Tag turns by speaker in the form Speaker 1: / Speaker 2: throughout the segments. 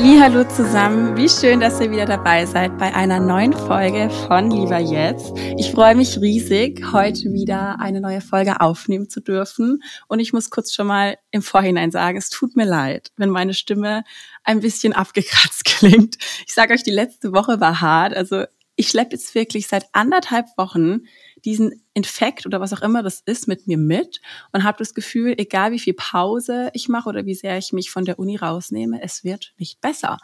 Speaker 1: Hallo zusammen, wie schön, dass ihr wieder dabei seid bei einer neuen Folge von Lieber Jetzt. Ich freue mich riesig, heute wieder eine neue Folge aufnehmen zu dürfen. Und ich muss kurz schon mal im Vorhinein sagen, es tut mir leid, wenn meine Stimme ein bisschen abgekratzt klingt. Ich sage euch, die letzte Woche war hart. Also ich schleppe jetzt wirklich seit anderthalb Wochen diesen Infekt oder was auch immer das ist mit mir mit und habe das Gefühl, egal wie viel Pause ich mache oder wie sehr ich mich von der Uni rausnehme, es wird nicht besser.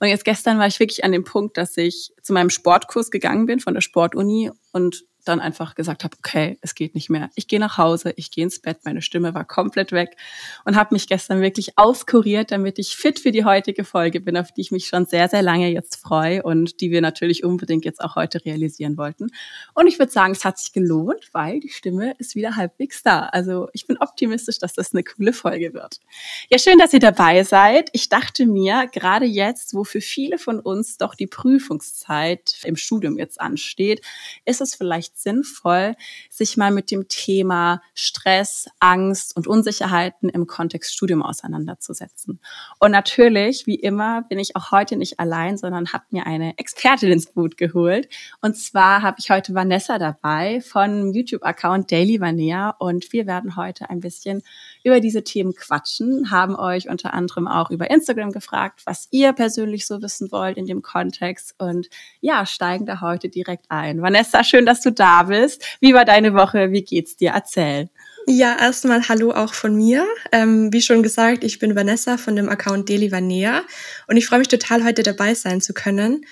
Speaker 1: Und jetzt gestern war ich wirklich an dem Punkt, dass ich zu meinem Sportkurs gegangen bin von der Sportuni und dann einfach gesagt habe, okay, es geht nicht mehr. Ich gehe nach Hause, ich gehe ins Bett, meine Stimme war komplett weg und habe mich gestern wirklich auskuriert, damit ich fit für die heutige Folge bin, auf die ich mich schon sehr, sehr lange jetzt freue und die wir natürlich unbedingt jetzt auch heute realisieren wollten. Und ich würde sagen, es hat sich gelohnt, weil die Stimme ist wieder halbwegs da. Also ich bin optimistisch, dass das eine coole Folge wird. Ja, schön, dass ihr dabei seid. Ich dachte mir, gerade jetzt, wo für viele von uns doch die Prüfungszeit im Studium jetzt ansteht, ist es vielleicht vielleicht sinnvoll, sich mal mit dem Thema Stress, Angst und Unsicherheiten im Kontext Studium auseinanderzusetzen. Und natürlich, wie immer, bin ich auch heute nicht allein, sondern habe mir eine Expertin ins Boot geholt. Und zwar habe ich heute Vanessa dabei von YouTube-Account Daily Vanea und wir werden heute ein bisschen über diese Themen quatschen, haben euch unter anderem auch über Instagram gefragt, was ihr persönlich so wissen wollt in dem Kontext und ja, steigen da heute direkt ein. Vanessa, schön, dass du da bist. Wie war deine Woche? Wie geht's dir? Erzähl.
Speaker 2: Ja, erstmal Hallo auch von mir. Ähm, wie schon gesagt, ich bin Vanessa von dem Account Deli Vanea und ich freue mich total, heute dabei sein zu können.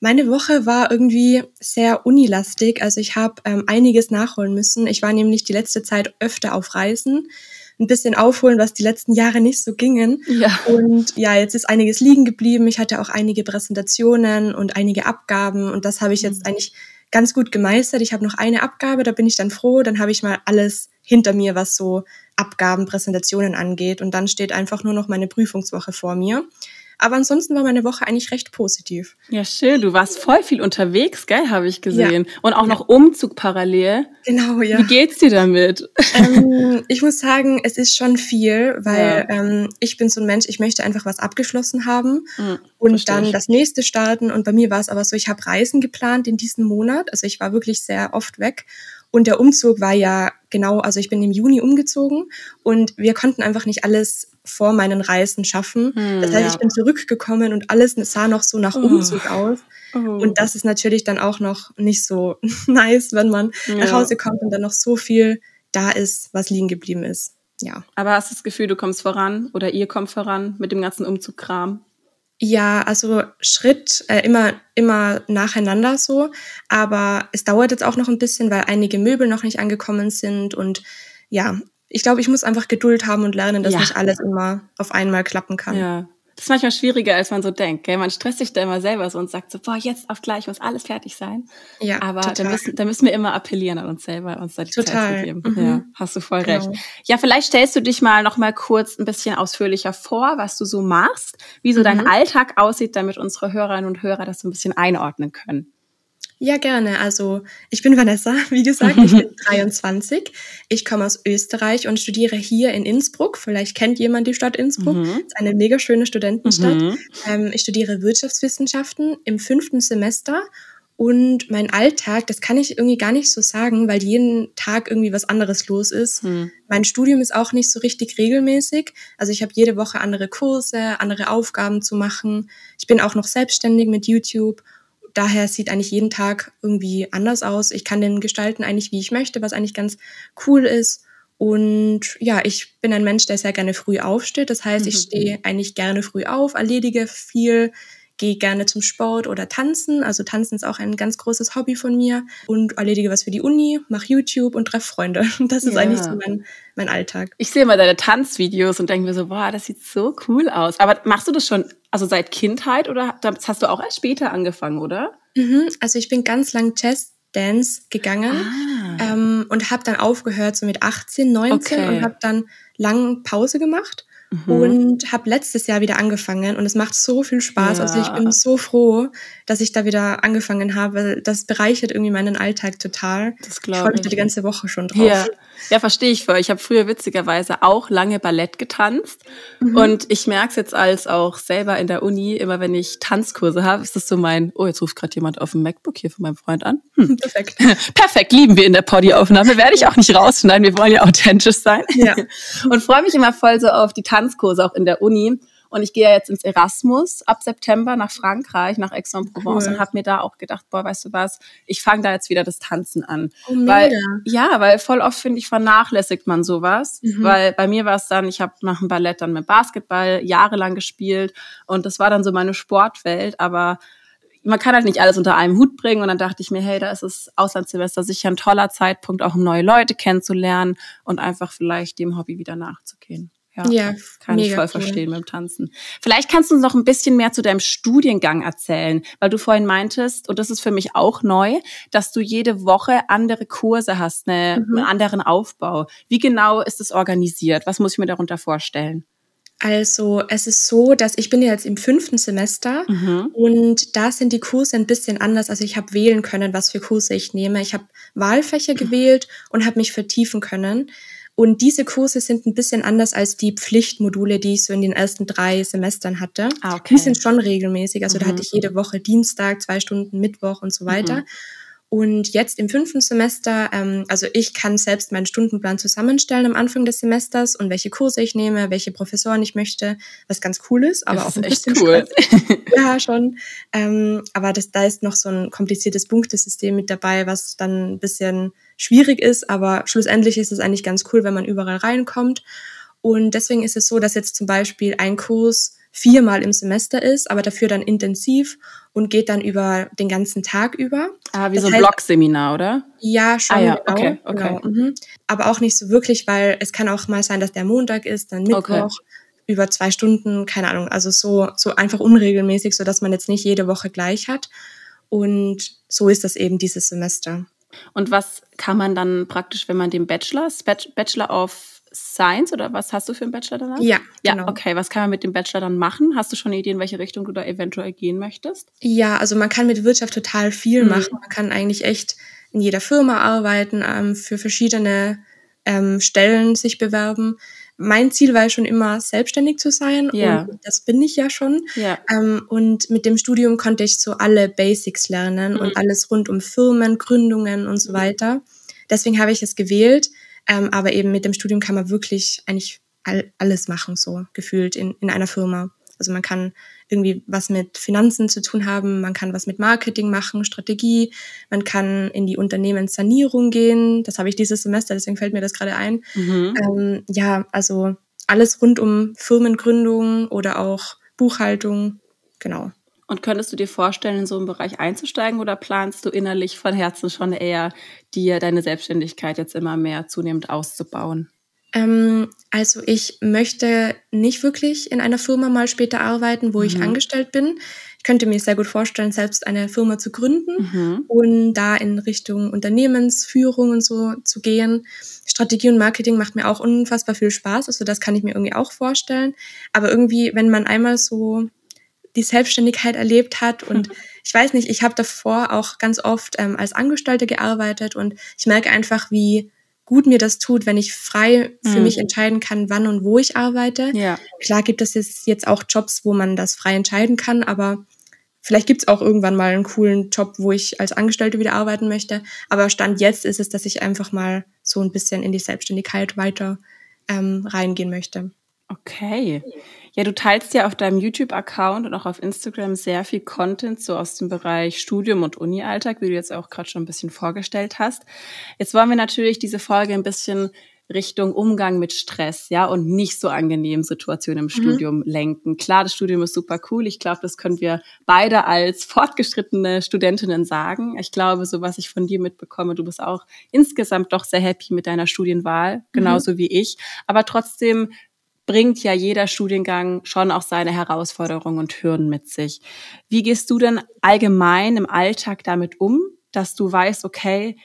Speaker 2: Meine Woche war irgendwie sehr unilastig, also ich habe ähm, einiges nachholen müssen. Ich war nämlich die letzte Zeit öfter auf Reisen ein bisschen aufholen, was die letzten Jahre nicht so gingen. Ja. Und ja, jetzt ist einiges liegen geblieben. Ich hatte auch einige Präsentationen und einige Abgaben und das habe ich jetzt mhm. eigentlich ganz gut gemeistert. Ich habe noch eine Abgabe, da bin ich dann froh. Dann habe ich mal alles hinter mir, was so Abgaben, Präsentationen angeht. Und dann steht einfach nur noch meine Prüfungswoche vor mir. Aber ansonsten war meine Woche eigentlich recht positiv.
Speaker 1: Ja, schön. Du warst voll viel unterwegs, gell, habe ich gesehen. Ja. Und auch ja. noch Umzug parallel.
Speaker 2: Genau, ja.
Speaker 1: Wie geht's dir damit?
Speaker 2: Ähm, ich muss sagen, es ist schon viel, weil ja. ähm, ich bin so ein Mensch, ich möchte einfach was abgeschlossen haben mhm, und dann ich. das nächste starten. Und bei mir war es aber so, ich habe Reisen geplant in diesem Monat. Also ich war wirklich sehr oft weg. Und der Umzug war ja genau, also ich bin im Juni umgezogen und wir konnten einfach nicht alles vor meinen Reisen schaffen. Hm, das heißt, ja. ich bin zurückgekommen und alles sah noch so nach oh. Umzug oh. aus. Oh. Und das ist natürlich dann auch noch nicht so nice, wenn man ja. nach Hause kommt und dann noch so viel da ist, was liegen geblieben ist. Ja.
Speaker 1: Aber hast du das Gefühl, du kommst voran oder ihr kommt voran mit dem ganzen Umzugkram?
Speaker 2: Ja, also Schritt äh, immer immer nacheinander so, aber es dauert jetzt auch noch ein bisschen, weil einige Möbel noch nicht angekommen sind und ja, ich glaube, ich muss einfach Geduld haben und lernen, dass ja. nicht alles immer auf einmal klappen kann.
Speaker 1: Ja. Das ist manchmal schwieriger, als man so denkt. Gell? Man stresst sich da immer selber so und sagt so, boah, jetzt auf gleich muss alles fertig sein. Ja, Aber da müssen, da müssen wir immer appellieren an uns selber, uns da die total. Zeit zu geben. Mhm. Ja, hast du voll genau. recht. Ja, vielleicht stellst du dich mal noch mal kurz ein bisschen ausführlicher vor, was du so machst, wie so mhm. dein Alltag aussieht, damit unsere Hörerinnen und Hörer das so ein bisschen einordnen können.
Speaker 2: Ja, gerne. Also ich bin Vanessa, wie gesagt, ich bin 23. Ich komme aus Österreich und studiere hier in Innsbruck. Vielleicht kennt jemand die Stadt Innsbruck. Mhm. ist eine mega schöne Studentenstadt. Mhm. Ähm, ich studiere Wirtschaftswissenschaften im fünften Semester und mein Alltag, das kann ich irgendwie gar nicht so sagen, weil jeden Tag irgendwie was anderes los ist. Mhm. Mein Studium ist auch nicht so richtig regelmäßig. Also ich habe jede Woche andere Kurse, andere Aufgaben zu machen. Ich bin auch noch selbstständig mit YouTube daher sieht eigentlich jeden Tag irgendwie anders aus. Ich kann den gestalten eigentlich, wie ich möchte, was eigentlich ganz cool ist. Und ja, ich bin ein Mensch, der sehr gerne früh aufsteht. Das heißt, ich mhm. stehe eigentlich gerne früh auf, erledige viel, gehe gerne zum Sport oder tanzen. Also tanzen ist auch ein ganz großes Hobby von mir und erledige was für die Uni, mache YouTube und treffe Freunde. Das ist ja. eigentlich so mein, mein Alltag.
Speaker 1: Ich sehe mal deine Tanzvideos und denke mir so, boah, das sieht so cool aus. Aber machst du das schon, also seit Kindheit oder das hast du auch erst später angefangen, oder?
Speaker 2: Mhm, also ich bin ganz lang Jazz Dance gegangen ah. ähm, und habe dann aufgehört so mit 18, 19 okay. und habe dann lang Pause gemacht mhm. und habe letztes Jahr wieder angefangen und es macht so viel Spaß. Ja. Also ich bin so froh, dass ich da wieder angefangen habe. Das bereichert irgendwie meinen Alltag total. Das glaube ich. freue mich da die ganze Woche schon drauf.
Speaker 1: Ja, ja verstehe ich voll. Ich habe früher witzigerweise auch lange Ballett getanzt mhm. und ich merke es jetzt als auch selber in der Uni, immer wenn ich Tanzkurse habe, ist das so mein, oh, jetzt ruft gerade jemand auf dem MacBook hier von meinem Freund an. Hm. Perfekt. Perfekt, lieben wir in der Poddy-Aufnahme. Werde ich auch nicht rausschneiden, wir wollen ja authentisch sein. Ja. Und freue mich immer voll so auf die Tanzkurse auch in der Uni. Und ich gehe ja jetzt ins Erasmus ab September nach Frankreich, nach Aix-en-Provence cool. und habe mir da auch gedacht, boah, weißt du was, ich fange da jetzt wieder das Tanzen an. Oh, weil, ja, weil voll oft finde ich vernachlässigt man sowas. Mhm. Weil bei mir war es dann, ich habe nach dem Ballett dann mit Basketball jahrelang gespielt und das war dann so meine Sportwelt, aber man kann halt nicht alles unter einem Hut bringen. Und dann dachte ich mir, hey, da ist das Auslandssemester sicher ein toller Zeitpunkt, auch um neue Leute kennenzulernen und einfach vielleicht dem Hobby wieder nachzugehen. Ja, ja kann ich voll cool. verstehen beim Tanzen. Vielleicht kannst du uns noch ein bisschen mehr zu deinem Studiengang erzählen, weil du vorhin meintest, und das ist für mich auch neu, dass du jede Woche andere Kurse hast, eine, mhm. einen anderen Aufbau. Wie genau ist es organisiert? Was muss ich mir darunter vorstellen?
Speaker 2: Also es ist so, dass ich bin jetzt im fünften Semester mhm. und da sind die Kurse ein bisschen anders. Also ich habe wählen können, was für Kurse ich nehme. Ich habe Wahlfächer gewählt und habe mich vertiefen können. Und diese Kurse sind ein bisschen anders als die Pflichtmodule, die ich so in den ersten drei Semestern hatte. Ah, okay. Die sind schon regelmäßig. Also mhm. da hatte ich jede Woche Dienstag, zwei Stunden, Mittwoch und so weiter. Mhm. Und jetzt im fünften Semester, ähm, also ich kann selbst meinen Stundenplan zusammenstellen am Anfang des Semesters und welche Kurse ich nehme, welche Professoren ich möchte, was ganz cool ist, aber das auch ein bisschen cool. ja, schon. Ähm, aber das, da ist noch so ein kompliziertes Punktesystem mit dabei, was dann ein bisschen schwierig ist, aber schlussendlich ist es eigentlich ganz cool, wenn man überall reinkommt. Und deswegen ist es so, dass jetzt zum Beispiel ein Kurs viermal im Semester ist, aber dafür dann intensiv und geht dann über den ganzen Tag über.
Speaker 1: Ah, wie das so ein Blogseminar, oder?
Speaker 2: Ja, schon. Ah, ja. Genau, okay, okay. Genau. Mhm. Aber auch nicht so wirklich, weil es kann auch mal sein, dass der Montag ist, dann Mittwoch. Okay. Über zwei Stunden, keine Ahnung, also so, so einfach unregelmäßig, so dass man jetzt nicht jede Woche gleich hat. Und so ist das eben dieses Semester.
Speaker 1: Und was kann man dann praktisch, wenn man den Bachelor, Bachelor of Science oder was hast du für einen Bachelor danach?
Speaker 2: Ja,
Speaker 1: ja, genau. okay. Was kann man mit dem Bachelor dann machen? Hast du schon eine Idee, in welche Richtung du da eventuell gehen möchtest?
Speaker 2: Ja, also man kann mit Wirtschaft total viel mhm. machen. Man kann eigentlich echt in jeder Firma arbeiten, ähm, für verschiedene ähm, Stellen sich bewerben. Mein Ziel war schon immer, selbstständig zu sein. Ja. Und das bin ich ja schon. Ja. Ähm, und mit dem Studium konnte ich so alle Basics lernen mhm. und alles rund um Firmen, Gründungen und so weiter. Deswegen habe ich es gewählt. Ähm, aber eben mit dem Studium kann man wirklich eigentlich all, alles machen, so gefühlt in, in einer Firma. Also man kann irgendwie was mit Finanzen zu tun haben, man kann was mit Marketing machen, Strategie, man kann in die Unternehmenssanierung gehen. Das habe ich dieses Semester, deswegen fällt mir das gerade ein. Mhm. Ähm, ja, also alles rund um Firmengründung oder auch Buchhaltung, genau.
Speaker 1: Und könntest du dir vorstellen, in so einen Bereich einzusteigen oder planst du innerlich von Herzen schon eher, dir deine Selbstständigkeit jetzt immer mehr zunehmend auszubauen?
Speaker 2: Ähm, also ich möchte nicht wirklich in einer Firma mal später arbeiten, wo mhm. ich angestellt bin. Ich könnte mir sehr gut vorstellen, selbst eine Firma zu gründen mhm. und da in Richtung Unternehmensführung und so zu gehen. Strategie und Marketing macht mir auch unfassbar viel Spaß, also das kann ich mir irgendwie auch vorstellen. Aber irgendwie, wenn man einmal so die Selbstständigkeit erlebt hat. Und ich weiß nicht, ich habe davor auch ganz oft ähm, als Angestellte gearbeitet und ich merke einfach, wie gut mir das tut, wenn ich frei für mhm. mich entscheiden kann, wann und wo ich arbeite. Ja. Klar gibt es jetzt auch Jobs, wo man das frei entscheiden kann, aber vielleicht gibt es auch irgendwann mal einen coolen Job, wo ich als Angestellte wieder arbeiten möchte. Aber Stand jetzt ist es, dass ich einfach mal so ein bisschen in die Selbstständigkeit weiter ähm, reingehen möchte.
Speaker 1: Okay. Ja, du teilst ja auf deinem YouTube-Account und auch auf Instagram sehr viel Content so aus dem Bereich Studium und Uni-Alltag, wie du jetzt auch gerade schon ein bisschen vorgestellt hast. Jetzt wollen wir natürlich diese Folge ein bisschen Richtung Umgang mit Stress, ja, und nicht so angenehmen Situationen im mhm. Studium lenken. Klar, das Studium ist super cool. Ich glaube, das können wir beide als fortgeschrittene Studentinnen sagen. Ich glaube, so was ich von dir mitbekomme, du bist auch insgesamt doch sehr happy mit deiner Studienwahl, mhm. genauso mhm. wie ich. Aber trotzdem bringt ja jeder Studiengang schon auch seine Herausforderungen und Hürden mit sich. Wie gehst du denn allgemein im Alltag damit um, dass du weißt, okay,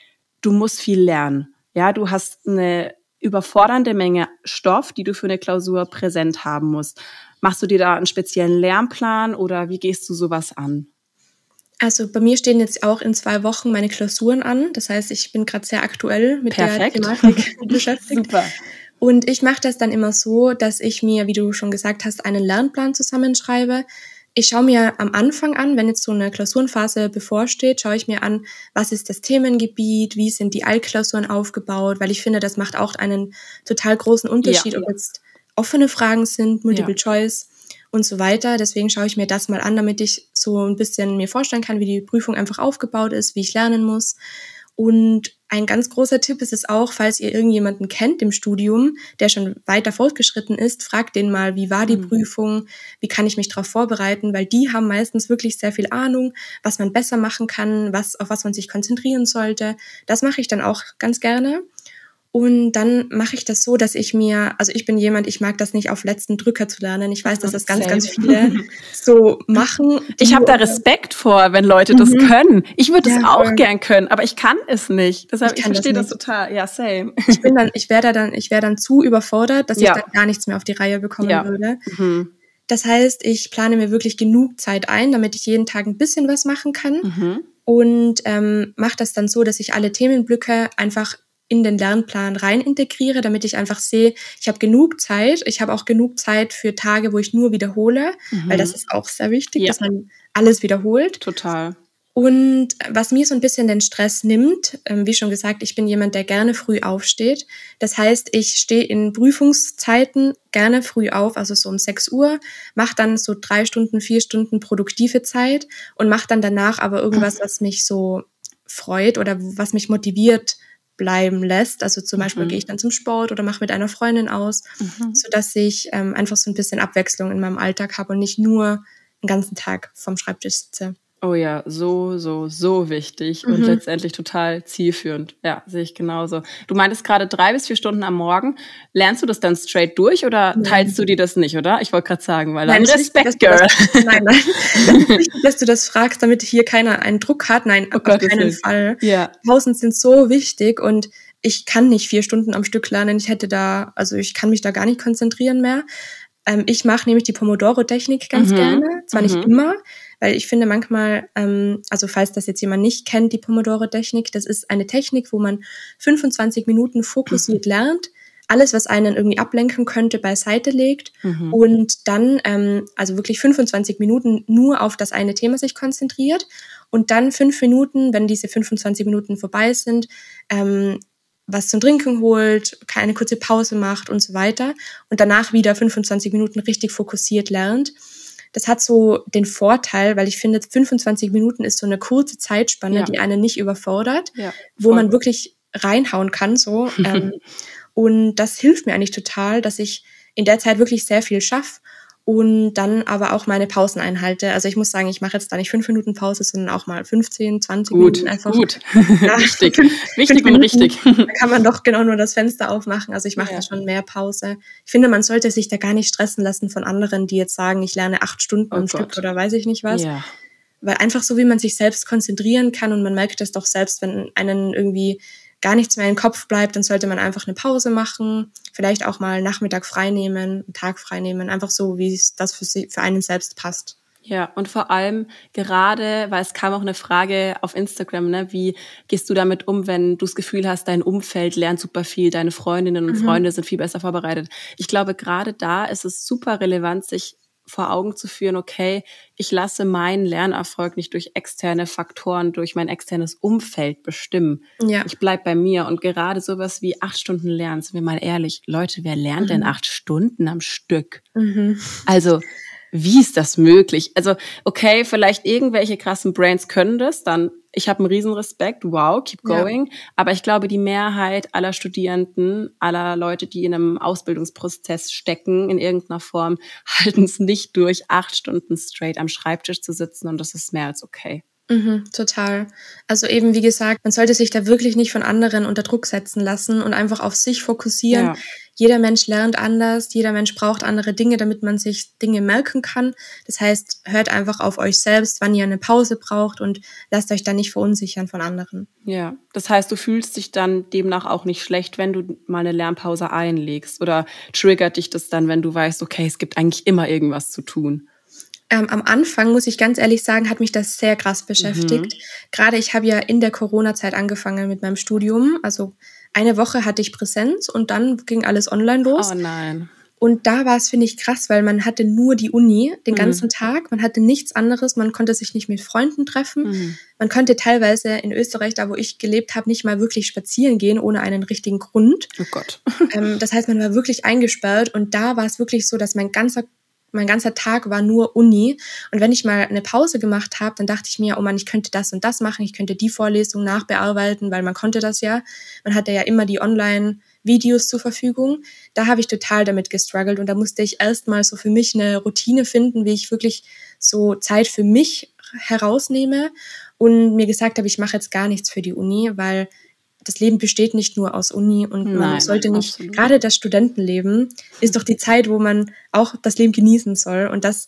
Speaker 1: du musst viel lernen. Ja, du hast eine überfordernde Menge Stoff, die du für eine Klausur präsent haben musst. Machst du dir da einen speziellen Lernplan oder wie gehst du sowas an?
Speaker 2: Also bei mir stehen jetzt auch in zwei Wochen meine Klausuren an. Das heißt, ich bin gerade sehr aktuell mit Perfekt. der Thematik beschäftigt. Super. Und ich mache das dann immer so, dass ich mir, wie du schon gesagt hast, einen Lernplan zusammenschreibe. Ich schaue mir am Anfang an, wenn jetzt so eine Klausurenphase bevorsteht, schaue ich mir an, was ist das Themengebiet, wie sind die Altklausuren aufgebaut, weil ich finde, das macht auch einen total großen Unterschied, ja. ob jetzt offene Fragen sind, Multiple ja. Choice und so weiter. Deswegen schaue ich mir das mal an, damit ich so ein bisschen mir vorstellen kann, wie die Prüfung einfach aufgebaut ist, wie ich lernen muss. Und ein ganz großer Tipp ist es auch, falls ihr irgendjemanden kennt im Studium, der schon weiter fortgeschritten ist, fragt den mal, wie war die mhm. Prüfung, wie kann ich mich darauf vorbereiten, weil die haben meistens wirklich sehr viel Ahnung, was man besser machen kann, was, auf was man sich konzentrieren sollte. Das mache ich dann auch ganz gerne. Und dann mache ich das so, dass ich mir, also ich bin jemand, ich mag das nicht auf letzten Drücker zu lernen. Ich weiß, dass das ganz, ganz viele so machen.
Speaker 1: Ich habe da Respekt vor, wenn Leute das mhm. können. Ich würde es ja, auch voll. gern können, aber ich kann es nicht. Deshalb, ich, ich verstehe das, das, total. Ja, same.
Speaker 2: Ich bin dann, ich wäre dann, ich wäre dann zu überfordert, dass ja. ich dann gar nichts mehr auf die Reihe bekommen ja. würde. Mhm. Das heißt, ich plane mir wirklich genug Zeit ein, damit ich jeden Tag ein bisschen was machen kann. Mhm. Und ähm, mache das dann so, dass ich alle Themenblöcke einfach in den Lernplan rein integriere, damit ich einfach sehe, ich habe genug Zeit. Ich habe auch genug Zeit für Tage, wo ich nur wiederhole, mhm. weil das ist auch sehr wichtig, ja. dass man alles wiederholt.
Speaker 1: Total.
Speaker 2: Und was mir so ein bisschen den Stress nimmt, ähm, wie schon gesagt, ich bin jemand, der gerne früh aufsteht. Das heißt, ich stehe in Prüfungszeiten gerne früh auf, also so um 6 Uhr, mache dann so drei Stunden, vier Stunden produktive Zeit und mache dann danach aber irgendwas, was mich so freut oder was mich motiviert, bleiben lässt. Also zum Beispiel mhm. gehe ich dann zum Sport oder mache mit einer Freundin aus, mhm. sodass ich ähm, einfach so ein bisschen Abwechslung in meinem Alltag habe und nicht nur den ganzen Tag vom Schreibtisch sitze.
Speaker 1: Oh ja, so, so, so wichtig mhm. und letztendlich total zielführend. Ja, sehe ich genauso. Du meintest gerade drei bis vier Stunden am Morgen. Lernst du das dann straight durch oder nein. teilst du dir das nicht, oder? Ich wollte gerade sagen, weil nein, dann Respekt, nicht, Girl.
Speaker 2: Das, nein, nein. Wichtig, dass du das fragst, damit hier keiner einen Druck hat. Nein, oh auf Gott, keinen Fall. Ja. Pausen sind so wichtig und ich kann nicht vier Stunden am Stück lernen. Ich hätte da, also ich kann mich da gar nicht konzentrieren mehr. Ähm, ich mache nämlich die Pomodoro-Technik ganz mhm. gerne. Zwar mhm. nicht immer, weil ich finde manchmal, ähm, also falls das jetzt jemand nicht kennt, die Pomodoro-Technik, das ist eine Technik, wo man 25 Minuten fokussiert lernt, alles, was einen irgendwie ablenken könnte, beiseite legt mhm. und dann ähm, also wirklich 25 Minuten nur auf das eine Thema sich konzentriert und dann fünf Minuten, wenn diese 25 Minuten vorbei sind, ähm, was zum Trinken holt, keine kurze Pause macht und so weiter und danach wieder 25 Minuten richtig fokussiert lernt das hat so den Vorteil, weil ich finde, 25 Minuten ist so eine kurze Zeitspanne, ja. die einen nicht überfordert, ja, wo man wirklich reinhauen kann, so. ähm, und das hilft mir eigentlich total, dass ich in der Zeit wirklich sehr viel schaffe und dann aber auch meine Pausen einhalte. Also ich muss sagen, ich mache jetzt da nicht fünf Minuten Pause, sondern auch mal 15, 20 gut, Minuten einfach.
Speaker 1: Gut, ja, richtig, wichtig und richtig.
Speaker 2: Da kann man doch genau nur das Fenster aufmachen. Also ich mache ja. da schon mehr Pause. Ich finde, man sollte sich da gar nicht stressen lassen von anderen, die jetzt sagen, ich lerne acht Stunden oh am Gott. Stück oder weiß ich nicht was. Ja. Weil einfach so, wie man sich selbst konzentrieren kann und man merkt es doch selbst, wenn einen irgendwie gar nichts mehr im Kopf bleibt, dann sollte man einfach eine Pause machen, vielleicht auch mal Nachmittag freinehmen, einen Tag freinehmen, einfach so, wie es das für, sie, für einen selbst passt.
Speaker 1: Ja, und vor allem gerade, weil es kam auch eine Frage auf Instagram, ne, wie gehst du damit um, wenn du das Gefühl hast, dein Umfeld lernt super viel, deine Freundinnen und mhm. Freunde sind viel besser vorbereitet. Ich glaube, gerade da ist es super relevant, sich vor Augen zu führen, okay, ich lasse meinen Lernerfolg nicht durch externe Faktoren, durch mein externes Umfeld bestimmen. Ja. Ich bleib bei mir und gerade sowas wie acht Stunden lernen, sind wir mal ehrlich, Leute, wer lernt mhm. denn acht Stunden am Stück? Mhm. Also wie ist das möglich? Also, okay, vielleicht irgendwelche krassen Brains können das, dann ich habe einen riesen Respekt, wow, keep going. Ja. Aber ich glaube, die Mehrheit aller Studierenden, aller Leute, die in einem Ausbildungsprozess stecken, in irgendeiner Form, halten es nicht durch, acht Stunden straight am Schreibtisch zu sitzen und das ist mehr als okay.
Speaker 2: Mhm, total. Also eben, wie gesagt, man sollte sich da wirklich nicht von anderen unter Druck setzen lassen und einfach auf sich fokussieren. Ja. jeder Mensch lernt anders, jeder Mensch braucht andere Dinge, damit man sich Dinge merken kann. Das heißt, hört einfach auf euch selbst, wann ihr eine Pause braucht und lasst euch dann nicht verunsichern von anderen.
Speaker 1: Ja, das heißt, du fühlst dich dann demnach auch nicht schlecht, wenn du mal eine Lernpause einlegst oder triggert dich das dann, wenn du weißt, okay, es gibt eigentlich immer irgendwas zu tun?
Speaker 2: Ähm, am Anfang, muss ich ganz ehrlich sagen, hat mich das sehr krass beschäftigt. Mhm. Gerade ich habe ja in der Corona-Zeit angefangen mit meinem Studium. Also eine Woche hatte ich Präsenz und dann ging alles online los.
Speaker 1: Oh nein.
Speaker 2: Und da war es, finde ich, krass, weil man hatte nur die Uni den mhm. ganzen mhm. Tag, man hatte nichts anderes, man konnte sich nicht mit Freunden treffen. Mhm. Man konnte teilweise in Österreich, da wo ich gelebt habe, nicht mal wirklich spazieren gehen, ohne einen richtigen Grund.
Speaker 1: Oh Gott.
Speaker 2: ähm, das heißt, man war wirklich eingesperrt und da war es wirklich so, dass mein ganzer mein ganzer Tag war nur Uni. Und wenn ich mal eine Pause gemacht habe, dann dachte ich mir, oh man, ich könnte das und das machen, ich könnte die Vorlesung nachbearbeiten, weil man konnte das ja. Man hatte ja immer die Online-Videos zur Verfügung. Da habe ich total damit gestruggelt und da musste ich erstmal so für mich eine Routine finden, wie ich wirklich so Zeit für mich herausnehme und mir gesagt habe, ich mache jetzt gar nichts für die Uni, weil das Leben besteht nicht nur aus Uni und Nein, man sollte nicht, absolut. gerade das Studentenleben ist doch die Zeit, wo man auch das Leben genießen soll. Und das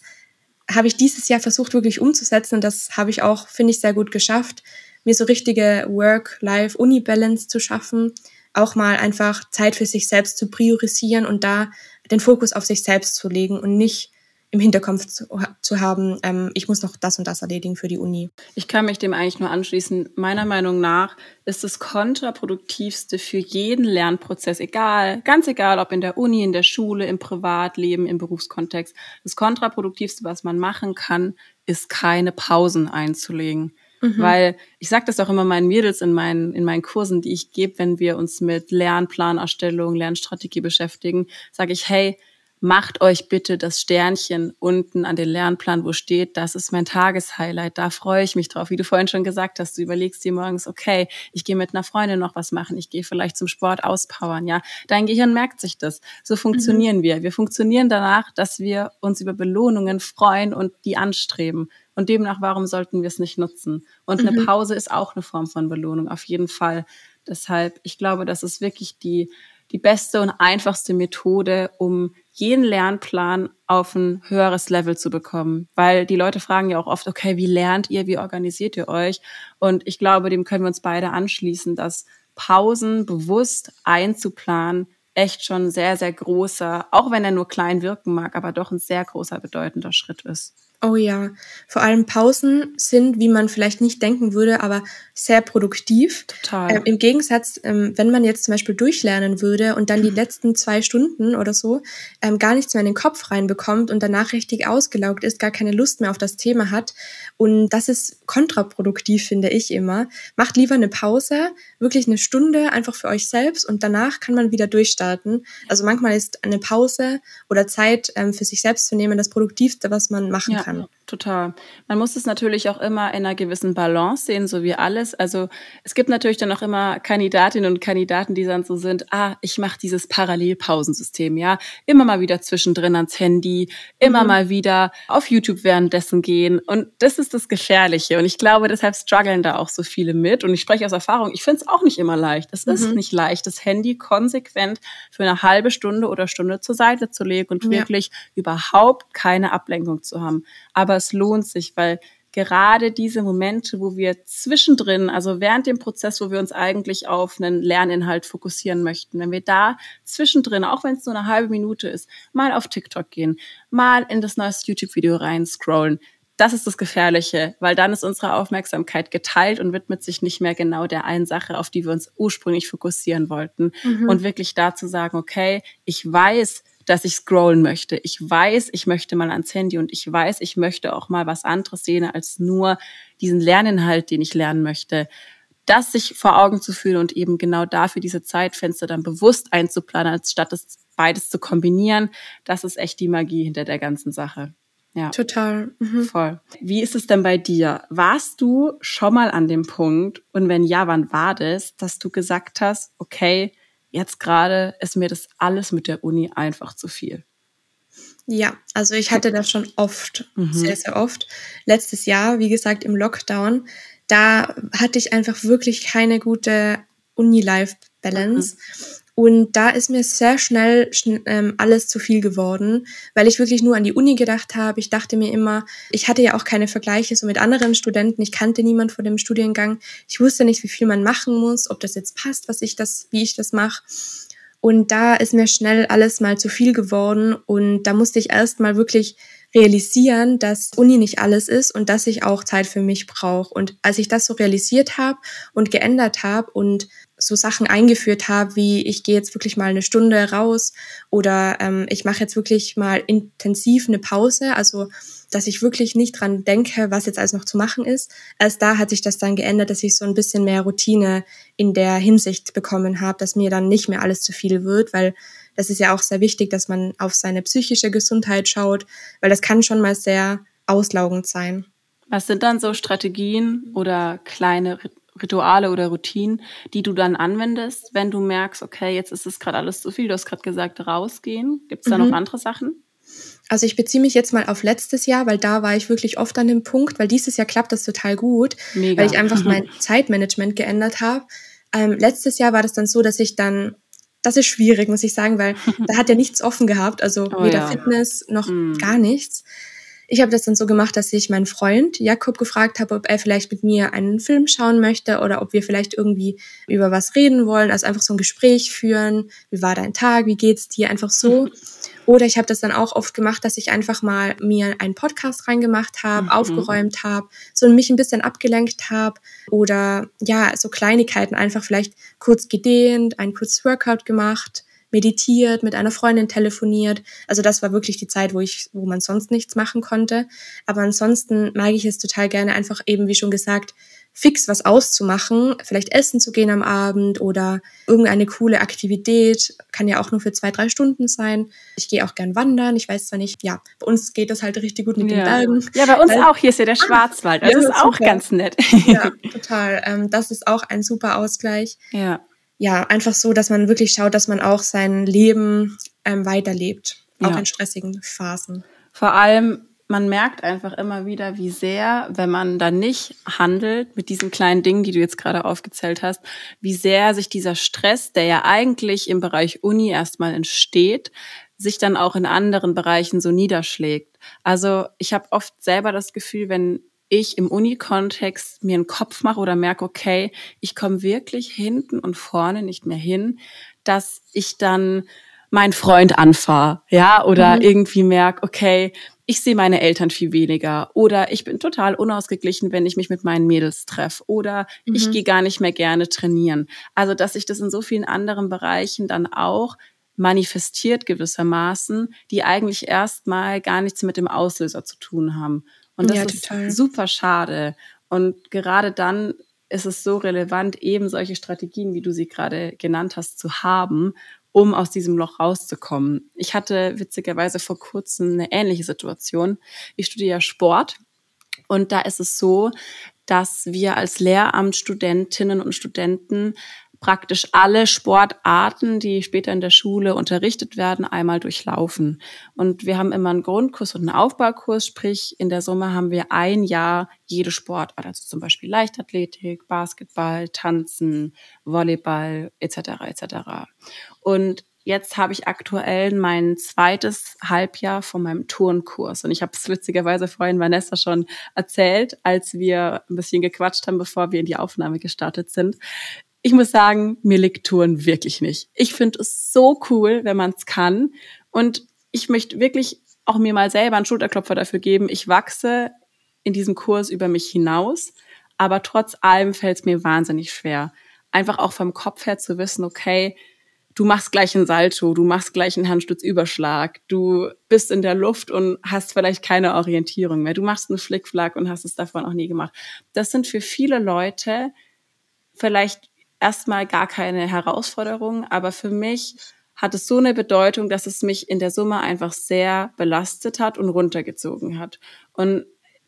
Speaker 2: habe ich dieses Jahr versucht wirklich umzusetzen und das habe ich auch, finde ich, sehr gut geschafft, mir so richtige Work-Life-Uni-Balance zu schaffen, auch mal einfach Zeit für sich selbst zu priorisieren und da den Fokus auf sich selbst zu legen und nicht im Hinterkopf zu, zu haben, ähm, ich muss noch das und das erledigen für die Uni.
Speaker 1: Ich kann mich dem eigentlich nur anschließen. Meiner Meinung nach ist das kontraproduktivste für jeden Lernprozess, egal, ganz egal, ob in der Uni, in der Schule, im Privatleben, im Berufskontext. Das kontraproduktivste, was man machen kann, ist keine Pausen einzulegen. Mhm. Weil ich sage das auch immer meinen Mädels in meinen, in meinen Kursen, die ich gebe, wenn wir uns mit Lernplanerstellung, Lernstrategie beschäftigen, sage ich, hey, macht euch bitte das Sternchen unten an den Lernplan, wo steht, das ist mein Tageshighlight, da freue ich mich drauf. Wie du vorhin schon gesagt hast, du überlegst dir morgens, okay, ich gehe mit einer Freundin noch was machen, ich gehe vielleicht zum Sport auspowern, ja. Dein Gehirn merkt sich das. So funktionieren mhm. wir. Wir funktionieren danach, dass wir uns über Belohnungen freuen und die anstreben. Und demnach, warum sollten wir es nicht nutzen? Und mhm. eine Pause ist auch eine Form von Belohnung, auf jeden Fall. Deshalb, ich glaube, das ist wirklich die, die beste und einfachste Methode, um jeden Lernplan auf ein höheres Level zu bekommen. Weil die Leute fragen ja auch oft, okay, wie lernt ihr, wie organisiert ihr euch? Und ich glaube, dem können wir uns beide anschließen, dass Pausen bewusst einzuplanen echt schon sehr, sehr großer, auch wenn er nur klein wirken mag, aber doch ein sehr großer, bedeutender Schritt ist.
Speaker 2: Oh ja, vor allem Pausen sind, wie man vielleicht nicht denken würde, aber sehr produktiv.
Speaker 1: Total.
Speaker 2: Ähm, Im Gegensatz, ähm, wenn man jetzt zum Beispiel durchlernen würde und dann die letzten zwei Stunden oder so ähm, gar nichts mehr in den Kopf reinbekommt und danach richtig ausgelaugt ist, gar keine Lust mehr auf das Thema hat. Und das ist kontraproduktiv, finde ich immer. Macht lieber eine Pause, wirklich eine Stunde einfach für euch selbst und danach kann man wieder durchstarten. Also manchmal ist eine Pause oder Zeit ähm, für sich selbst zu nehmen das Produktivste, was man machen ja. kann kann.
Speaker 1: Total. Man muss es natürlich auch immer in einer gewissen Balance sehen, so wie alles. Also es gibt natürlich dann auch immer Kandidatinnen und Kandidaten, die dann so sind, ah, ich mache dieses Parallelpausensystem, ja. Immer mal wieder zwischendrin ans Handy, immer mhm. mal wieder auf YouTube währenddessen gehen. Und das ist das Gefährliche. Und ich glaube, deshalb strugglen da auch so viele mit. Und ich spreche aus Erfahrung, ich finde es auch nicht immer leicht. Es mhm. ist nicht leicht, das Handy konsequent für eine halbe Stunde oder Stunde zur Seite zu legen und ja. wirklich überhaupt keine Ablenkung zu haben. Aber es lohnt sich, weil gerade diese Momente, wo wir zwischendrin, also während dem Prozess, wo wir uns eigentlich auf einen Lerninhalt fokussieren möchten, wenn wir da zwischendrin, auch wenn es nur eine halbe Minute ist, mal auf TikTok gehen, mal in das neueste YouTube-Video reinscrollen, das ist das Gefährliche, weil dann ist unsere Aufmerksamkeit geteilt und widmet sich nicht mehr genau der einen Sache, auf die wir uns ursprünglich fokussieren wollten. Mhm. Und wirklich da zu sagen, okay, ich weiß, dass ich scrollen möchte. Ich weiß, ich möchte mal ans Handy und ich weiß, ich möchte auch mal was anderes sehen als nur diesen Lerninhalt, den ich lernen möchte. Das sich vor Augen zu führen und eben genau dafür diese Zeitfenster dann bewusst einzuplanen, als statt es beides zu kombinieren, das ist echt die Magie hinter der ganzen Sache. Ja.
Speaker 2: Total.
Speaker 1: Mhm. Voll. Wie ist es denn bei dir? Warst du schon mal an dem Punkt, und wenn ja, wann war das, dass du gesagt hast, okay, jetzt gerade ist mir das alles mit der Uni einfach zu viel.
Speaker 2: Ja, also ich hatte das schon oft, mhm. sehr, sehr oft. Letztes Jahr, wie gesagt, im Lockdown, da hatte ich einfach wirklich keine gute Uni-Life-Balance. Mhm. Und da ist mir sehr schnell schn ähm, alles zu viel geworden, weil ich wirklich nur an die Uni gedacht habe. Ich dachte mir immer, ich hatte ja auch keine Vergleiche so mit anderen Studenten. Ich kannte niemand vor dem Studiengang. Ich wusste nicht, wie viel man machen muss, ob das jetzt passt, was ich das, wie ich das mache. Und da ist mir schnell alles mal zu viel geworden und da musste ich erst mal wirklich realisieren, dass Uni nicht alles ist und dass ich auch Zeit für mich brauche. Und als ich das so realisiert habe und geändert habe und so Sachen eingeführt habe, wie ich gehe jetzt wirklich mal eine Stunde raus oder ähm, ich mache jetzt wirklich mal intensiv eine Pause, also dass ich wirklich nicht dran denke, was jetzt alles noch zu machen ist. Erst da hat sich das dann geändert, dass ich so ein bisschen mehr Routine in der Hinsicht bekommen habe, dass mir dann nicht mehr alles zu viel wird, weil das ist ja auch sehr wichtig, dass man auf seine psychische Gesundheit schaut, weil das kann schon mal sehr auslaugend sein.
Speaker 1: Was sind dann so Strategien oder kleine Rituale oder Routinen, die du dann anwendest, wenn du merkst, okay, jetzt ist es gerade alles zu viel. Du hast gerade gesagt, rausgehen. Gibt es da mhm. noch andere Sachen?
Speaker 2: Also ich beziehe mich jetzt mal auf letztes Jahr, weil da war ich wirklich oft an dem Punkt, weil dieses Jahr klappt das total gut, Mega. weil ich einfach mein Zeitmanagement geändert habe. Ähm, letztes Jahr war das dann so, dass ich dann, das ist schwierig, muss ich sagen, weil da hat ja nichts offen gehabt, also oh, weder ja. Fitness noch mm. gar nichts. Ich habe das dann so gemacht, dass ich meinen Freund Jakob gefragt habe, ob er vielleicht mit mir einen Film schauen möchte oder ob wir vielleicht irgendwie über was reden wollen, also einfach so ein Gespräch führen. Wie war dein Tag? Wie geht's dir? Einfach so. Oder ich habe das dann auch oft gemacht, dass ich einfach mal mir einen Podcast reingemacht habe, mhm. aufgeräumt habe, so mich ein bisschen abgelenkt habe oder ja, so Kleinigkeiten einfach vielleicht kurz gedehnt, ein kurzes Workout gemacht meditiert, mit einer Freundin telefoniert. Also das war wirklich die Zeit, wo ich, wo man sonst nichts machen konnte. Aber ansonsten mag ich es total gerne, einfach eben, wie schon gesagt, fix was auszumachen, vielleicht essen zu gehen am Abend oder irgendeine coole Aktivität, kann ja auch nur für zwei, drei Stunden sein. Ich gehe auch gern wandern, ich weiß zwar nicht, ja, bei uns geht das halt richtig gut mit ja. den Bergen.
Speaker 1: Ja, bei uns Weil, auch, hier ist ja der Schwarzwald, das ja, ist auch super. ganz nett.
Speaker 2: Ja, total. Ähm, das ist auch ein super Ausgleich.
Speaker 1: Ja
Speaker 2: ja, einfach so, dass man wirklich schaut, dass man auch sein Leben ähm, weiterlebt, auch ja. in stressigen Phasen.
Speaker 1: Vor allem, man merkt einfach immer wieder, wie sehr, wenn man da nicht handelt mit diesen kleinen Dingen, die du jetzt gerade aufgezählt hast, wie sehr sich dieser Stress, der ja eigentlich im Bereich Uni erstmal entsteht, sich dann auch in anderen Bereichen so niederschlägt. Also ich habe oft selber das Gefühl, wenn ich im Uni-Kontext mir einen Kopf mache oder merke, okay, ich komme wirklich hinten und vorne nicht mehr hin, dass ich dann meinen Freund anfahre, ja, oder mhm. irgendwie merke, okay, ich sehe meine Eltern viel weniger oder ich bin total unausgeglichen, wenn ich mich mit meinen Mädels treffe oder mhm. ich gehe gar nicht mehr gerne trainieren. Also, dass sich das in so vielen anderen Bereichen dann auch manifestiert gewissermaßen, die eigentlich erstmal gar nichts mit dem Auslöser zu tun haben. Und das ja, ist super schade. Und gerade dann ist es so relevant, eben solche Strategien, wie du sie gerade genannt hast, zu haben, um aus diesem Loch rauszukommen. Ich hatte witzigerweise vor kurzem eine ähnliche Situation. Ich studiere Sport und da ist es so, dass wir als Lehramtsstudentinnen und Studenten praktisch alle Sportarten, die später in der Schule unterrichtet werden, einmal durchlaufen. Und wir haben immer einen Grundkurs und einen Aufbaukurs, sprich in der Summe haben wir ein Jahr jede Sportart, also zum Beispiel Leichtathletik, Basketball, Tanzen, Volleyball etc. etc. Und jetzt habe ich aktuell mein zweites Halbjahr von meinem Turnkurs. Und ich habe es witzigerweise vorhin Vanessa schon erzählt, als wir ein bisschen gequatscht haben, bevor wir in die Aufnahme gestartet sind ich muss sagen, mir liegt Touren wirklich nicht. Ich finde es so cool, wenn man es kann. Und ich möchte wirklich auch mir mal selber einen Schulterklopfer dafür geben. Ich wachse in diesem Kurs über mich hinaus, aber trotz allem fällt es mir wahnsinnig schwer. Einfach auch vom Kopf her zu wissen, okay, du machst gleich einen Salto, du machst gleich einen Handstützüberschlag, du bist in der Luft und hast vielleicht keine Orientierung mehr, du machst einen Flickflack und hast es davon auch nie gemacht. Das sind für viele Leute vielleicht erstmal gar keine Herausforderung, aber für mich hat es so eine Bedeutung, dass es mich in der Summe einfach sehr belastet hat und runtergezogen hat. Und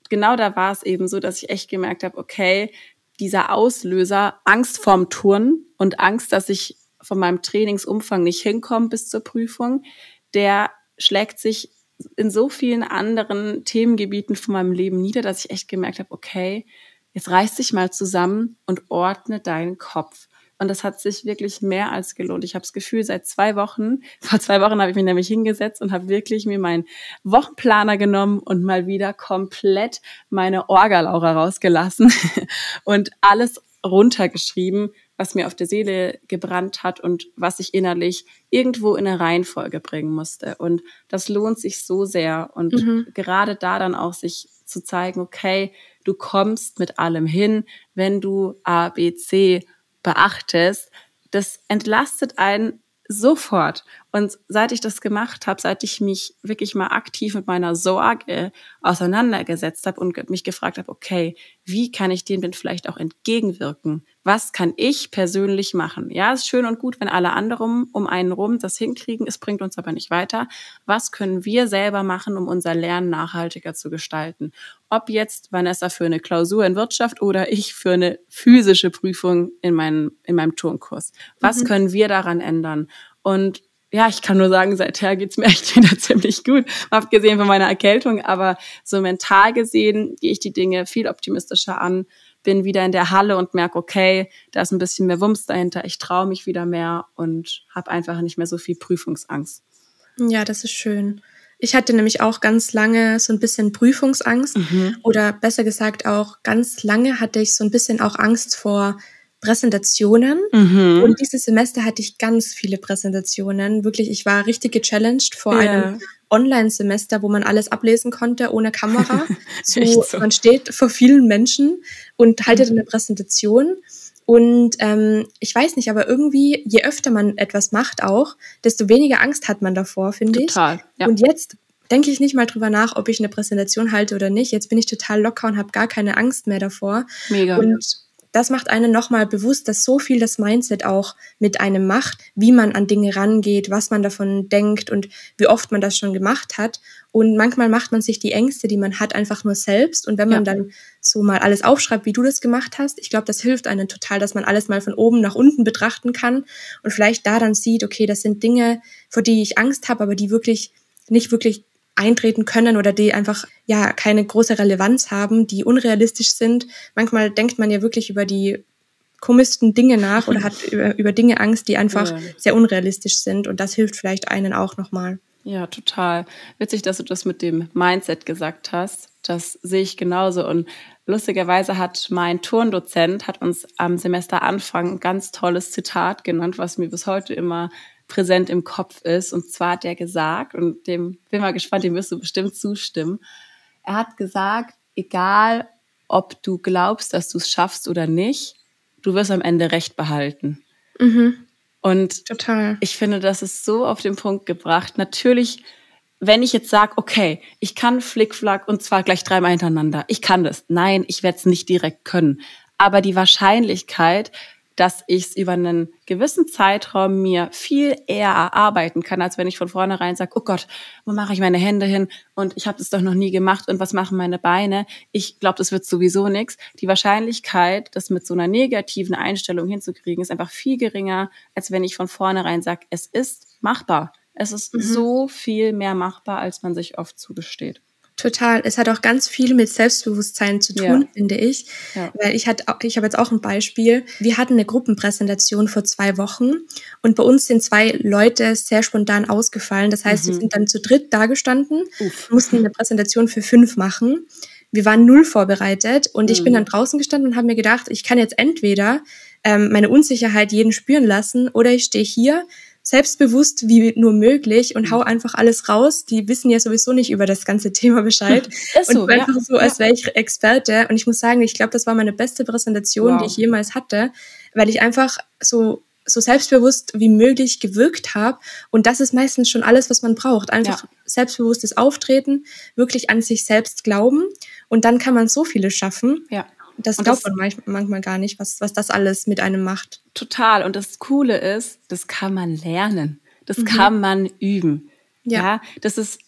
Speaker 1: genau da war es eben so, dass ich echt gemerkt habe, okay, dieser Auslöser, Angst vorm Turnen und Angst, dass ich von meinem Trainingsumfang nicht hinkomme bis zur Prüfung, der schlägt sich in so vielen anderen Themengebieten von meinem Leben nieder, dass ich echt gemerkt habe, okay, jetzt reiß dich mal zusammen und ordne deinen Kopf. Und das hat sich wirklich mehr als gelohnt. Ich habe das Gefühl, seit zwei Wochen, vor zwei Wochen habe ich mich nämlich hingesetzt und habe wirklich mir meinen Wochenplaner genommen und mal wieder komplett meine Orgalaura rausgelassen und alles runtergeschrieben, was mir auf der Seele gebrannt hat und was ich innerlich irgendwo in eine Reihenfolge bringen musste. Und das lohnt sich so sehr. Und mhm. gerade da dann auch sich zu zeigen, okay, du kommst mit allem hin, wenn du A, B, C beachtest, das entlastet einen sofort. Und seit ich das gemacht habe, seit ich mich wirklich mal aktiv mit meiner Sorge auseinandergesetzt habe und mich gefragt habe, okay, wie kann ich dem denn vielleicht auch entgegenwirken? Was kann ich persönlich machen? Ja, ist schön und gut, wenn alle anderen um einen rum das hinkriegen. Es bringt uns aber nicht weiter. Was können wir selber machen, um unser Lernen nachhaltiger zu gestalten? Ob jetzt Vanessa für eine Klausur in Wirtschaft oder ich für eine physische Prüfung in meinem, in meinem Turnkurs. Was mhm. können wir daran ändern? Und ja, ich kann nur sagen, seither geht's mir echt wieder ziemlich gut. Abgesehen von meiner Erkältung, aber so mental gesehen gehe ich die Dinge viel optimistischer an, bin wieder in der Halle und merke, okay, da ist ein bisschen mehr Wumms dahinter, ich traue mich wieder mehr und habe einfach nicht mehr so viel Prüfungsangst.
Speaker 2: Ja, das ist schön. Ich hatte nämlich auch ganz lange so ein bisschen Prüfungsangst mhm. oder besser gesagt auch ganz lange hatte ich so ein bisschen auch Angst vor Präsentationen. Mhm. Und dieses Semester hatte ich ganz viele Präsentationen. Wirklich, ich war richtig gechallenged vor ja. einem Online-Semester, wo man alles ablesen konnte ohne Kamera. so. Man steht vor vielen Menschen und haltet eine Präsentation. Und ähm, ich weiß nicht, aber irgendwie, je öfter man etwas macht auch, desto weniger Angst hat man davor, finde ich. Total. Ja. Und jetzt denke ich nicht mal drüber nach, ob ich eine Präsentation halte oder nicht. Jetzt bin ich total locker und habe gar keine Angst mehr davor. Mega. Und das macht einen nochmal bewusst, dass so viel das Mindset auch mit einem macht, wie man an Dinge rangeht, was man davon denkt und wie oft man das schon gemacht hat. Und manchmal macht man sich die Ängste, die man hat, einfach nur selbst. Und wenn man ja. dann so mal alles aufschreibt, wie du das gemacht hast, ich glaube, das hilft einem total, dass man alles mal von oben nach unten betrachten kann und vielleicht da dann sieht, okay, das sind Dinge, vor die ich Angst habe, aber die wirklich nicht wirklich eintreten können oder die einfach ja keine große Relevanz haben, die unrealistisch sind. Manchmal denkt man ja wirklich über die komischsten Dinge nach oder hat über, über Dinge Angst, die einfach ja. sehr unrealistisch sind und das hilft vielleicht einen auch nochmal.
Speaker 1: Ja, total. Witzig, dass du das mit dem Mindset gesagt hast. Das sehe ich genauso. Und lustigerweise hat mein Turndozent hat uns am Semesteranfang ein ganz tolles Zitat genannt, was mir bis heute immer präsent im Kopf ist. Und zwar hat er gesagt, und dem bin mal gespannt, dem wirst du bestimmt zustimmen. Er hat gesagt, egal ob du glaubst, dass du es schaffst oder nicht, du wirst am Ende Recht behalten. Mhm. Und Total. ich finde, das ist so auf den Punkt gebracht. Natürlich, wenn ich jetzt sage, okay, ich kann Flickflack und zwar gleich dreimal hintereinander, ich kann das. Nein, ich werde es nicht direkt können. Aber die Wahrscheinlichkeit, dass ich es über einen gewissen Zeitraum mir viel eher erarbeiten kann, als wenn ich von vornherein sage, oh Gott, wo mache ich meine Hände hin und ich habe das doch noch nie gemacht und was machen meine Beine? Ich glaube, das wird sowieso nichts. Die Wahrscheinlichkeit, das mit so einer negativen Einstellung hinzukriegen, ist einfach viel geringer, als wenn ich von vornherein sage, es ist machbar. Es ist mhm. so viel mehr machbar, als man sich oft zugesteht.
Speaker 2: Total. Es hat auch ganz viel mit Selbstbewusstsein zu tun, ja. finde ich. Ja. Weil ich hatte, ich habe jetzt auch ein Beispiel. Wir hatten eine Gruppenpräsentation vor zwei Wochen und bei uns sind zwei Leute sehr spontan ausgefallen. Das heißt, mhm. wir sind dann zu dritt dagestanden, Uff. mussten eine Präsentation für fünf machen. Wir waren null vorbereitet und mhm. ich bin mhm. dann draußen gestanden und habe mir gedacht, ich kann jetzt entweder ähm, meine Unsicherheit jeden spüren lassen oder ich stehe hier selbstbewusst wie nur möglich und hau einfach alles raus. Die wissen ja sowieso nicht über das ganze Thema Bescheid. Ist so, und einfach ja. so, als wäre ich Experte. Und ich muss sagen, ich glaube, das war meine beste Präsentation, wow. die ich jemals hatte, weil ich einfach so so selbstbewusst wie möglich gewirkt habe. Und das ist meistens schon alles, was man braucht. Einfach ja. selbstbewusstes Auftreten, wirklich an sich selbst glauben. Und dann kann man so vieles schaffen. Ja. Das glaubt man manchmal gar nicht, was, was das alles mit einem macht.
Speaker 1: Total. Und das Coole ist, das kann man lernen. Das mhm. kann man üben. Ja. ja. Das ist,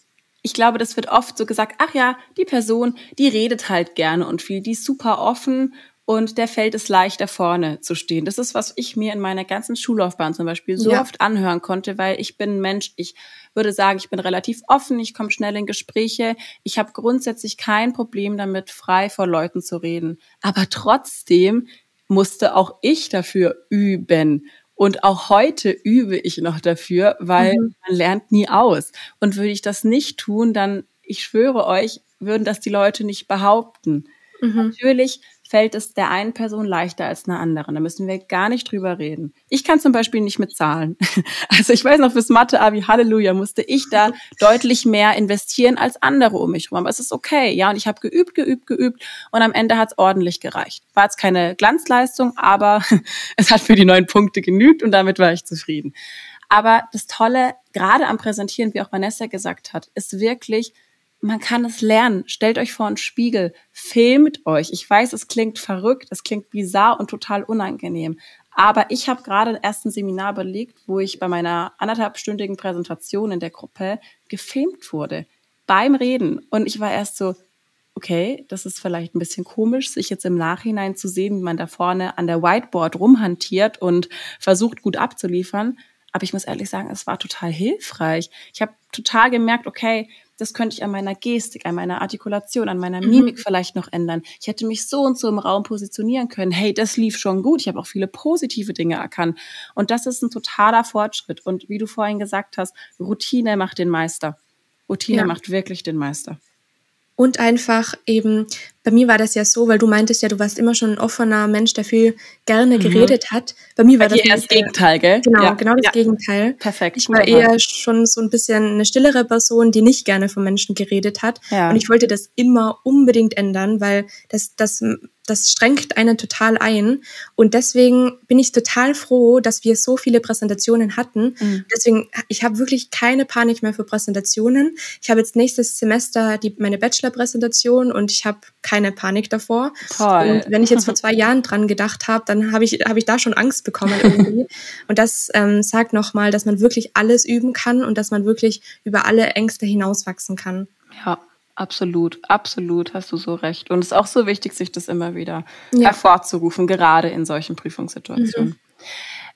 Speaker 1: ich glaube, das wird oft so gesagt, ach ja, die Person, die redet halt gerne und viel, die ist super offen und der fällt es leichter vorne zu stehen. Das ist, was ich mir in meiner ganzen Schullaufbahn zum Beispiel so ja. oft anhören konnte, weil ich bin ein Mensch, ich würde sagen, ich bin relativ offen, ich komme schnell in Gespräche, ich habe grundsätzlich kein Problem damit, frei vor Leuten zu reden. Aber trotzdem musste auch ich dafür üben. Und auch heute übe ich noch dafür, weil mhm. man lernt nie aus. Und würde ich das nicht tun, dann, ich schwöre euch, würden das die Leute nicht behaupten. Mhm. Natürlich fällt es der einen Person leichter als einer anderen. Da müssen wir gar nicht drüber reden. Ich kann zum Beispiel nicht mit Zahlen. Also ich weiß noch, fürs Mathe-Abi, Halleluja, musste ich da deutlich mehr investieren als andere um mich herum. Aber es ist okay, ja. Und ich habe geübt, geübt, geübt und am Ende hat es ordentlich gereicht. War jetzt keine Glanzleistung, aber es hat für die neun Punkte genügt und damit war ich zufrieden. Aber das Tolle, gerade am Präsentieren, wie auch Vanessa gesagt hat, ist wirklich, man kann es lernen. Stellt euch vor einen Spiegel, filmt euch. Ich weiß, es klingt verrückt, es klingt bizarr und total unangenehm. Aber ich habe gerade erst ein Seminar belegt, wo ich bei meiner anderthalbstündigen Präsentation in der Gruppe gefilmt wurde. Beim Reden. Und ich war erst so, okay, das ist vielleicht ein bisschen komisch, sich jetzt im Nachhinein zu sehen, wie man da vorne an der Whiteboard rumhantiert und versucht, gut abzuliefern. Aber ich muss ehrlich sagen, es war total hilfreich. Ich habe total gemerkt, okay, das könnte ich an meiner Gestik, an meiner Artikulation, an meiner mhm. Mimik mhm. vielleicht noch ändern. Ich hätte mich so und so im Raum positionieren können. Hey, das lief schon gut. Ich habe auch viele positive Dinge erkannt. Und das ist ein totaler Fortschritt. Und wie du vorhin gesagt hast, Routine macht den Meister. Routine ja. macht wirklich den Meister.
Speaker 2: Und einfach eben, bei mir war das ja so, weil du meintest ja, du warst immer schon ein offener Mensch, der viel gerne mhm. geredet hat. Bei mir war bei
Speaker 1: das eher das Gegenteil, gell?
Speaker 2: Genau, ja. genau das ja. Gegenteil.
Speaker 1: Perfekt.
Speaker 2: Ich war eher schon so ein bisschen eine stillere Person, die nicht gerne von Menschen geredet hat. Ja. Und ich wollte das immer unbedingt ändern, weil das, das das strengt einen total ein. Und deswegen bin ich total froh, dass wir so viele Präsentationen hatten. Mhm. Deswegen, ich habe wirklich keine Panik mehr für Präsentationen. Ich habe jetzt nächstes Semester die, meine Bachelor-Präsentation und ich habe keine Panik davor. Toll. Und wenn ich jetzt vor zwei Jahren dran gedacht habe, dann habe ich, hab ich da schon Angst bekommen irgendwie. und das ähm, sagt nochmal, dass man wirklich alles üben kann und dass man wirklich über alle Ängste hinauswachsen kann.
Speaker 1: Ja, Absolut, absolut, hast du so recht. Und es ist auch so wichtig, sich das immer wieder ja. hervorzurufen, gerade in solchen Prüfungssituationen. Mhm.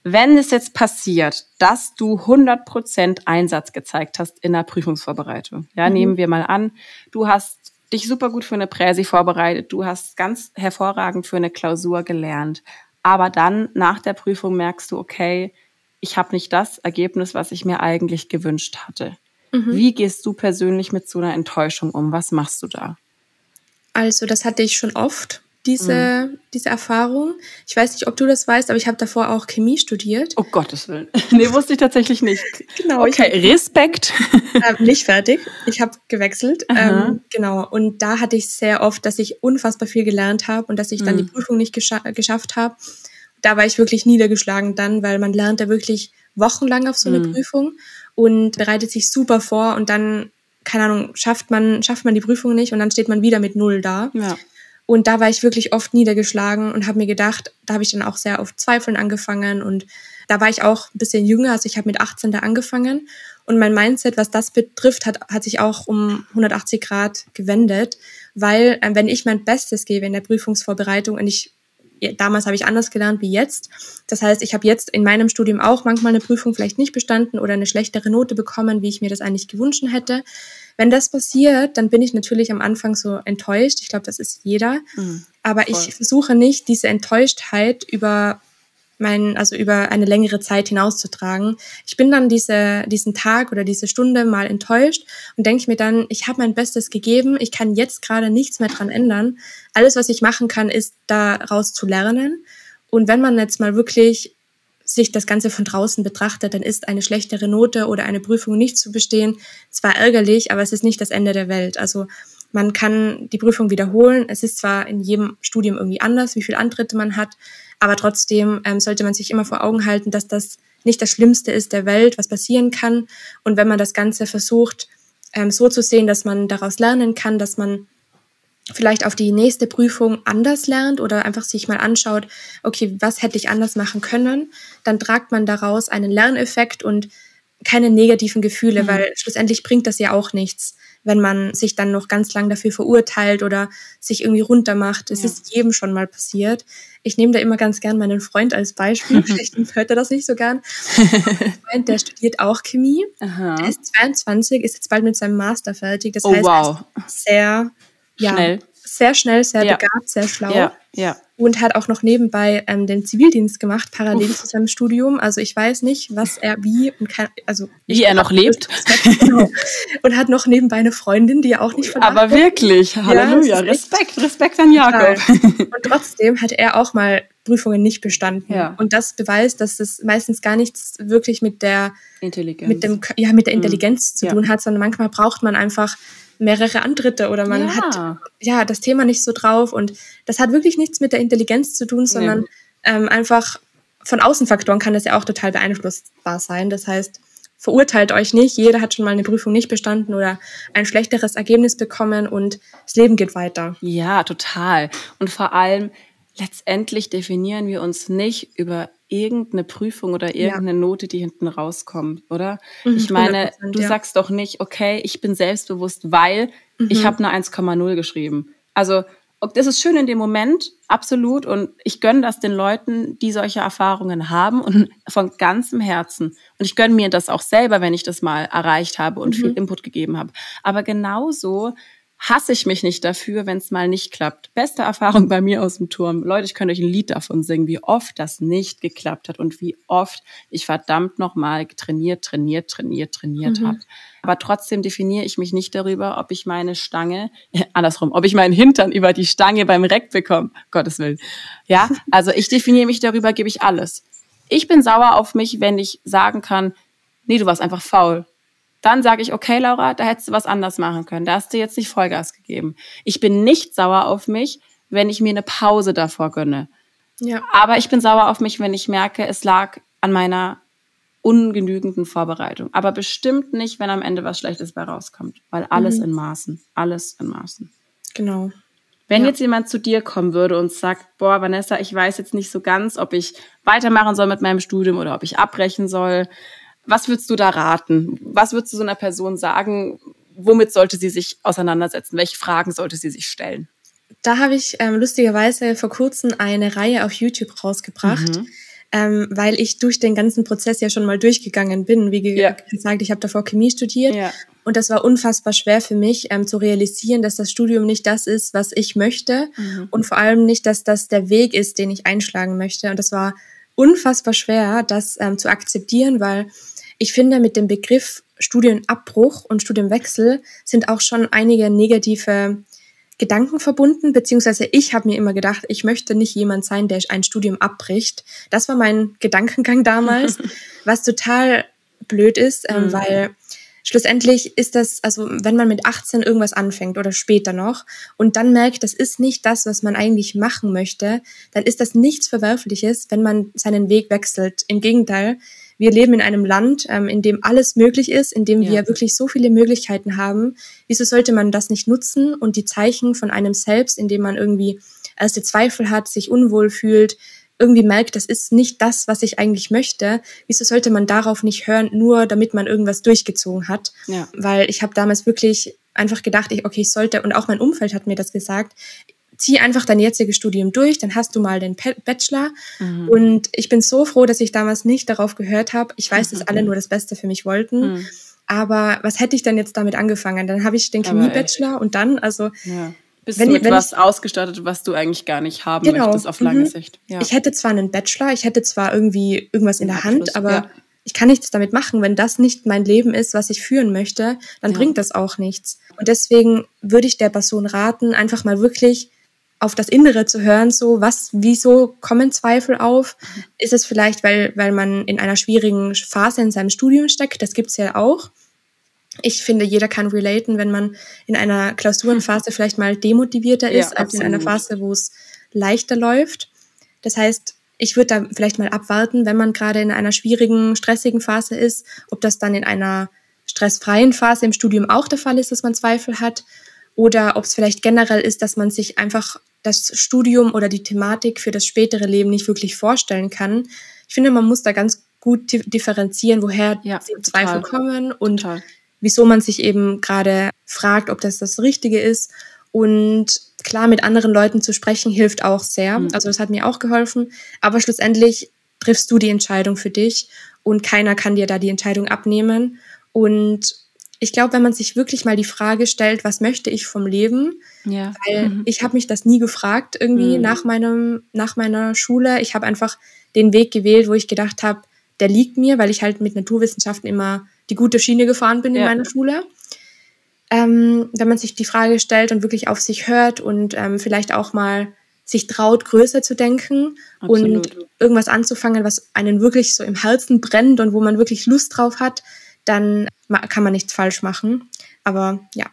Speaker 1: Wenn es jetzt passiert, dass du 100% Einsatz gezeigt hast in der Prüfungsvorbereitung, ja, mhm. nehmen wir mal an, du hast dich super gut für eine Präsi vorbereitet, du hast ganz hervorragend für eine Klausur gelernt, aber dann nach der Prüfung merkst du, okay, ich habe nicht das Ergebnis, was ich mir eigentlich gewünscht hatte. Mhm. Wie gehst du persönlich mit so einer Enttäuschung um? Was machst du da?
Speaker 2: Also, das hatte ich schon oft, diese, mhm. diese Erfahrung. Ich weiß nicht, ob du das weißt, aber ich habe davor auch Chemie studiert.
Speaker 1: Oh Gottes Willen. nee, wusste ich tatsächlich nicht.
Speaker 2: genau.
Speaker 1: Okay, hab, Respekt.
Speaker 2: äh, nicht fertig. Ich habe gewechselt. Ähm, genau. Und da hatte ich sehr oft, dass ich unfassbar viel gelernt habe und dass ich dann mhm. die Prüfung nicht gescha geschafft habe. Da war ich wirklich niedergeschlagen dann, weil man lernt da wirklich wochenlang auf so eine mhm. Prüfung und bereitet sich super vor und dann, keine Ahnung, schafft man, schafft man die Prüfung nicht und dann steht man wieder mit null da. Ja. Und da war ich wirklich oft niedergeschlagen und habe mir gedacht, da habe ich dann auch sehr auf Zweifeln angefangen und da war ich auch ein bisschen jünger, also ich habe mit 18 da angefangen und mein Mindset, was das betrifft, hat, hat sich auch um 180 Grad gewendet, weil äh, wenn ich mein Bestes gebe in der Prüfungsvorbereitung und ich damals habe ich anders gelernt wie jetzt. Das heißt, ich habe jetzt in meinem Studium auch manchmal eine Prüfung vielleicht nicht bestanden oder eine schlechtere Note bekommen, wie ich mir das eigentlich gewünscht hätte. Wenn das passiert, dann bin ich natürlich am Anfang so enttäuscht. Ich glaube, das ist jeder. Mhm, Aber ich versuche nicht, diese Enttäuschtheit über mein, also über eine längere Zeit hinauszutragen. Ich bin dann diese, diesen Tag oder diese Stunde mal enttäuscht und denke mir dann, ich habe mein Bestes gegeben, ich kann jetzt gerade nichts mehr dran ändern. Alles, was ich machen kann, ist daraus zu lernen. Und wenn man jetzt mal wirklich sich das Ganze von draußen betrachtet, dann ist eine schlechtere Note oder eine Prüfung nicht zu bestehen zwar ärgerlich, aber es ist nicht das Ende der Welt. Also man kann die Prüfung wiederholen. Es ist zwar in jedem Studium irgendwie anders, wie viele Antritte man hat, aber trotzdem ähm, sollte man sich immer vor Augen halten, dass das nicht das Schlimmste ist der Welt, was passieren kann. Und wenn man das Ganze versucht, ähm, so zu sehen, dass man daraus lernen kann, dass man vielleicht auf die nächste Prüfung anders lernt oder einfach sich mal anschaut, okay, was hätte ich anders machen können, dann tragt man daraus einen Lerneffekt und keine negativen Gefühle, mhm. weil schlussendlich bringt das ja auch nichts, wenn man sich dann noch ganz lang dafür verurteilt oder sich irgendwie runtermacht. Es ja. ist jedem schon mal passiert. Ich nehme da immer ganz gern meinen Freund als Beispiel. Vielleicht hört er das nicht so gern. Mein Freund, der studiert auch Chemie. Aha. Der ist 22, ist jetzt bald mit seinem Master fertig. Das
Speaker 1: oh,
Speaker 2: heißt,
Speaker 1: wow.
Speaker 2: sehr ja,
Speaker 1: schnell.
Speaker 2: Sehr schnell, sehr ja. begabt, sehr schlau.
Speaker 1: Ja, ja.
Speaker 2: Und hat auch noch nebenbei ähm, den Zivildienst gemacht, parallel Uff. zu seinem Studium. Also ich weiß nicht, was er wie und kann, also
Speaker 1: wie er noch lebt.
Speaker 2: Genau. Und hat noch nebenbei eine Freundin, die er auch nicht
Speaker 1: verlassen Aber wirklich, Halleluja, ja, Respekt, Respekt an Jakob.
Speaker 2: Und trotzdem hat er auch mal Prüfungen nicht bestanden. Ja. Und das beweist, dass das meistens gar nichts wirklich mit der
Speaker 1: Intelligenz,
Speaker 2: mit dem, ja, mit der mhm. Intelligenz mhm. zu tun ja. hat, sondern manchmal braucht man einfach mehrere Antritte oder man ja. hat ja das Thema nicht so drauf und das hat wirklich nichts mit der Intelligenz zu tun, sondern nee. ähm, einfach von Außenfaktoren kann das ja auch total beeinflussbar sein. Das heißt, verurteilt euch nicht. Jeder hat schon mal eine Prüfung nicht bestanden oder ein schlechteres Ergebnis bekommen und das Leben geht weiter.
Speaker 1: Ja, total. Und vor allem, letztendlich definieren wir uns nicht über irgendeine Prüfung oder irgendeine ja. Note, die hinten rauskommt, oder? Mhm, ich meine, du ja. sagst doch nicht, okay, ich bin selbstbewusst, weil mhm. ich habe eine 1,0 geschrieben. Also das ist schön in dem Moment, absolut. Und ich gönne das den Leuten, die solche Erfahrungen haben und von ganzem Herzen. Und ich gönne mir das auch selber, wenn ich das mal erreicht habe und mhm. viel Input gegeben habe. Aber genauso hasse ich mich nicht dafür, wenn es mal nicht klappt. Beste Erfahrung bei mir aus dem Turm. Leute, ich könnte euch ein Lied davon singen, wie oft das nicht geklappt hat und wie oft ich verdammt nochmal trainiert, trainiert, trainiert, trainiert mhm. habe. Aber trotzdem definiere ich mich nicht darüber, ob ich meine Stange, äh, andersrum, ob ich meinen Hintern über die Stange beim Reck bekomme. Gottes Willen. Ja, also ich definiere mich darüber, gebe ich alles. Ich bin sauer auf mich, wenn ich sagen kann, nee, du warst einfach faul dann sage ich, okay, Laura, da hättest du was anders machen können. Da hast du jetzt nicht Vollgas gegeben. Ich bin nicht sauer auf mich, wenn ich mir eine Pause davor gönne. Ja. Aber ich bin sauer auf mich, wenn ich merke, es lag an meiner ungenügenden Vorbereitung. Aber bestimmt nicht, wenn am Ende was Schlechtes bei rauskommt. Weil alles mhm. in Maßen. Alles in Maßen.
Speaker 2: Genau.
Speaker 1: Wenn ja. jetzt jemand zu dir kommen würde und sagt, boah, Vanessa, ich weiß jetzt nicht so ganz, ob ich weitermachen soll mit meinem Studium oder ob ich abbrechen soll, was würdest du da raten? Was würdest du so einer Person sagen? Womit sollte sie sich auseinandersetzen? Welche Fragen sollte sie sich stellen?
Speaker 2: Da habe ich ähm, lustigerweise vor kurzem eine Reihe auf YouTube rausgebracht, mhm. ähm, weil ich durch den ganzen Prozess ja schon mal durchgegangen bin. Wie gesagt, ich habe davor Chemie studiert ja. und das war unfassbar schwer für mich ähm, zu realisieren, dass das Studium nicht das ist, was ich möchte mhm. und vor allem nicht, dass das der Weg ist, den ich einschlagen möchte. Und das war unfassbar schwer, das ähm, zu akzeptieren, weil ich finde, mit dem Begriff Studienabbruch und Studienwechsel sind auch schon einige negative Gedanken verbunden, beziehungsweise ich habe mir immer gedacht, ich möchte nicht jemand sein, der ein Studium abbricht. Das war mein Gedankengang damals, was total blöd ist, ähm, mhm. weil schlussendlich ist das, also wenn man mit 18 irgendwas anfängt oder später noch und dann merkt, das ist nicht das, was man eigentlich machen möchte, dann ist das nichts Verwerfliches, wenn man seinen Weg wechselt. Im Gegenteil, wir leben in einem Land, ähm, in dem alles möglich ist, in dem ja. wir wirklich so viele Möglichkeiten haben. Wieso sollte man das nicht nutzen und die Zeichen von einem selbst, in dem man irgendwie erste Zweifel hat, sich unwohl fühlt, irgendwie merkt, das ist nicht das, was ich eigentlich möchte. Wieso sollte man darauf nicht hören, nur damit man irgendwas durchgezogen hat? Ja. Weil ich habe damals wirklich einfach gedacht, ich, okay, ich sollte, und auch mein Umfeld hat mir das gesagt, zieh einfach dein jetziges Studium durch, dann hast du mal den Bachelor. Mhm. Und ich bin so froh, dass ich damals nicht darauf gehört habe. Ich weiß, mhm. dass alle nur das Beste für mich wollten. Mhm. Aber was hätte ich denn jetzt damit angefangen? Dann habe ich den Chemie-Bachelor und dann, also.
Speaker 1: Ja. Bist wenn, du mit was ich, ausgestattet, was du eigentlich gar nicht haben genau. möchtest auf lange mhm. Sicht.
Speaker 2: Ja. Ich hätte zwar einen Bachelor, ich hätte zwar irgendwie irgendwas in der Hand, aber ja. ich kann nichts damit machen. Wenn das nicht mein Leben ist, was ich führen möchte, dann ja. bringt das auch nichts. Und deswegen würde ich der Person raten, einfach mal wirklich auf das Innere zu hören, so was, wieso kommen Zweifel auf? Ist es vielleicht, weil, weil man in einer schwierigen Phase in seinem Studium steckt? Das gibt's ja auch. Ich finde, jeder kann relaten, wenn man in einer Klausurenphase vielleicht mal demotivierter ist, ja, als in einer Phase, wo es leichter läuft. Das heißt, ich würde da vielleicht mal abwarten, wenn man gerade in einer schwierigen, stressigen Phase ist, ob das dann in einer stressfreien Phase im Studium auch der Fall ist, dass man Zweifel hat oder ob es vielleicht generell ist, dass man sich einfach das Studium oder die Thematik für das spätere Leben nicht wirklich vorstellen kann. Ich finde, man muss da ganz gut differenzieren, woher ja, die Zweifel kommen und total. wieso man sich eben gerade fragt, ob das das Richtige ist. Und klar, mit anderen Leuten zu sprechen hilft auch sehr. Mhm. Also das hat mir auch geholfen. Aber schlussendlich triffst du die Entscheidung für dich und keiner kann dir da die Entscheidung abnehmen. Und ich glaube, wenn man sich wirklich mal die Frage stellt, was möchte ich vom Leben? Ja. Weil mhm. ich habe mich das nie gefragt irgendwie mhm. nach meinem nach meiner Schule. Ich habe einfach den Weg gewählt, wo ich gedacht habe, der liegt mir, weil ich halt mit Naturwissenschaften immer die gute Schiene gefahren bin ja. in meiner Schule. Ähm, wenn man sich die Frage stellt und wirklich auf sich hört und ähm, vielleicht auch mal sich traut, größer zu denken Absolut. und irgendwas anzufangen, was einen wirklich so im Herzen brennt und wo man wirklich Lust drauf hat, dann kann man nichts falsch machen. Aber ja,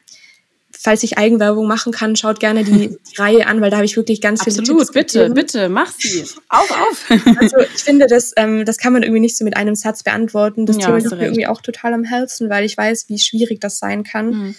Speaker 2: falls ich Eigenwerbung machen kann, schaut gerne die, die Reihe an, weil da habe ich wirklich ganz
Speaker 1: Absolut,
Speaker 2: viele
Speaker 1: Tipps bitte, gegeben. bitte, mach sie. auf, auf.
Speaker 2: Also ich finde, das, ähm, das kann man irgendwie nicht so mit einem Satz beantworten. Das ja, Thema liegt mir irgendwie auch total am Herzen, weil ich weiß, wie schwierig das sein kann. Mhm.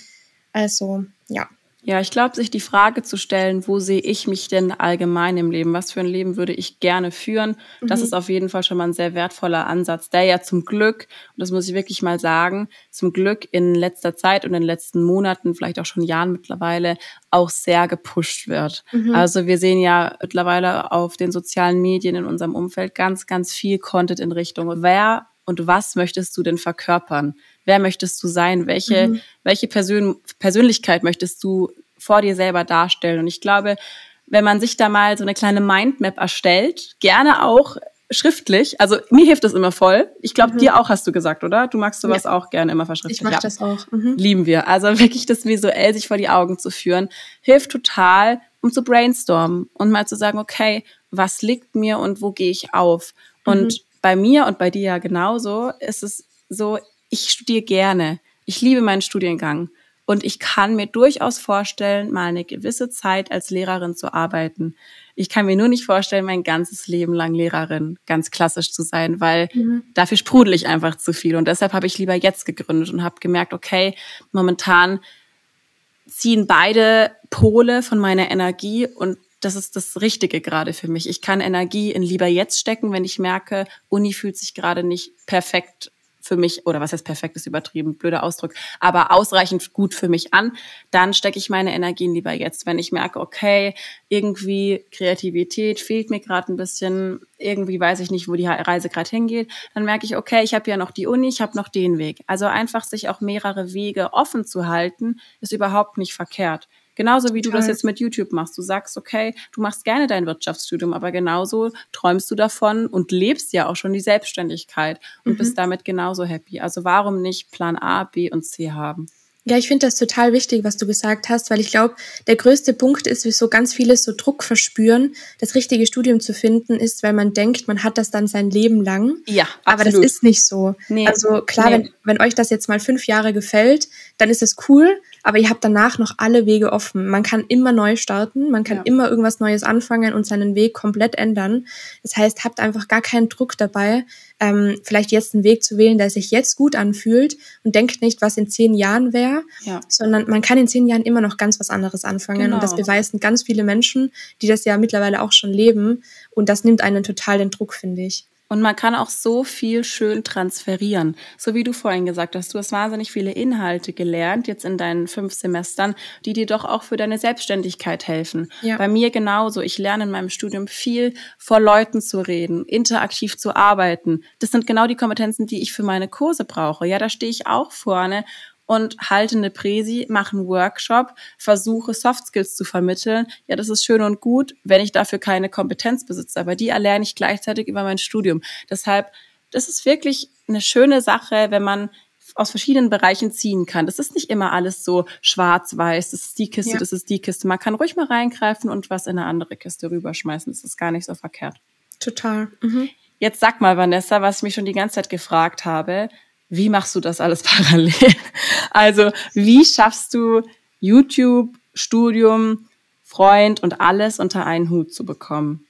Speaker 2: Also, ja.
Speaker 1: Ja, ich glaube, sich die Frage zu stellen, wo sehe ich mich denn allgemein im Leben? Was für ein Leben würde ich gerne führen? Mhm. Das ist auf jeden Fall schon mal ein sehr wertvoller Ansatz, der ja zum Glück, und das muss ich wirklich mal sagen, zum Glück in letzter Zeit und in den letzten Monaten, vielleicht auch schon Jahren mittlerweile, auch sehr gepusht wird. Mhm. Also wir sehen ja mittlerweile auf den sozialen Medien in unserem Umfeld ganz, ganz viel Content in Richtung, wer und was möchtest du denn verkörpern? wer möchtest du sein, welche, mhm. welche Persön Persönlichkeit möchtest du vor dir selber darstellen. Und ich glaube, wenn man sich da mal so eine kleine Mindmap erstellt, gerne auch schriftlich, also mir hilft das immer voll. Ich glaube, mhm. dir auch hast du gesagt, oder? Du magst sowas ja. auch gerne immer verschriftlich.
Speaker 2: Ich mag ja. das auch. Mhm.
Speaker 1: Lieben wir. Also wirklich das visuell sich vor die Augen zu führen, hilft total, um zu brainstormen und mal zu sagen, okay, was liegt mir und wo gehe ich auf? Und mhm. Bei mir und bei dir ja genauso ist es so, ich studiere gerne. Ich liebe meinen Studiengang. Und ich kann mir durchaus vorstellen, mal eine gewisse Zeit als Lehrerin zu arbeiten. Ich kann mir nur nicht vorstellen, mein ganzes Leben lang Lehrerin ganz klassisch zu sein, weil mhm. dafür sprudel ich einfach zu viel. Und deshalb habe ich lieber jetzt gegründet und habe gemerkt, okay, momentan ziehen beide Pole von meiner Energie und das ist das Richtige gerade für mich. Ich kann Energie in lieber jetzt stecken, wenn ich merke, Uni fühlt sich gerade nicht perfekt für mich, oder was heißt perfekt ist übertrieben, blöder Ausdruck, aber ausreichend gut für mich an, dann stecke ich meine Energien lieber jetzt. Wenn ich merke, okay, irgendwie Kreativität fehlt mir gerade ein bisschen, irgendwie weiß ich nicht, wo die Reise gerade hingeht, dann merke ich, okay, ich habe ja noch die Uni, ich habe noch den Weg. Also einfach sich auch mehrere Wege offen zu halten, ist überhaupt nicht verkehrt. Genauso wie du das jetzt mit YouTube machst. Du sagst, okay, du machst gerne dein Wirtschaftsstudium, aber genauso träumst du davon und lebst ja auch schon die Selbstständigkeit und mhm. bist damit genauso happy. Also warum nicht Plan A, B und C haben?
Speaker 2: Ja, ich finde das total wichtig, was du gesagt hast, weil ich glaube, der größte Punkt ist, wieso ganz viele so Druck verspüren, das richtige Studium zu finden, ist, weil man denkt, man hat das dann sein Leben lang.
Speaker 1: Ja,
Speaker 2: absolut. Aber das ist nicht so. Nee, also klar, nee. wenn, wenn euch das jetzt mal fünf Jahre gefällt, dann ist es cool aber ihr habt danach noch alle Wege offen. Man kann immer neu starten, man kann ja. immer irgendwas Neues anfangen und seinen Weg komplett ändern. Das heißt, habt einfach gar keinen Druck dabei, ähm, vielleicht jetzt einen Weg zu wählen, der sich jetzt gut anfühlt und denkt nicht, was in zehn Jahren wäre, ja. sondern man kann in zehn Jahren immer noch ganz was anderes anfangen. Genau. Und das genau. beweisen ganz viele Menschen, die das ja mittlerweile auch schon leben. Und das nimmt einen total den Druck, finde ich.
Speaker 1: Und man kann auch so viel schön transferieren. So wie du vorhin gesagt hast, du hast wahnsinnig viele Inhalte gelernt, jetzt in deinen fünf Semestern, die dir doch auch für deine Selbstständigkeit helfen. Ja. Bei mir genauso. Ich lerne in meinem Studium viel vor Leuten zu reden, interaktiv zu arbeiten. Das sind genau die Kompetenzen, die ich für meine Kurse brauche. Ja, da stehe ich auch vorne und halte eine Präsi, mache einen Workshop, versuche Soft Skills zu vermitteln. Ja, das ist schön und gut, wenn ich dafür keine Kompetenz besitze, aber die erlerne ich gleichzeitig über mein Studium. Deshalb, das ist wirklich eine schöne Sache, wenn man aus verschiedenen Bereichen ziehen kann. Das ist nicht immer alles so schwarz-weiß, das ist die Kiste, ja. das ist die Kiste. Man kann ruhig mal reingreifen und was in eine andere Kiste rüberschmeißen. Das ist gar nicht so verkehrt.
Speaker 2: Total. Mhm.
Speaker 1: Jetzt sag mal, Vanessa, was ich mich schon die ganze Zeit gefragt habe wie machst du das alles parallel? Also, wie schaffst du YouTube, Studium, Freund und alles unter einen Hut zu bekommen?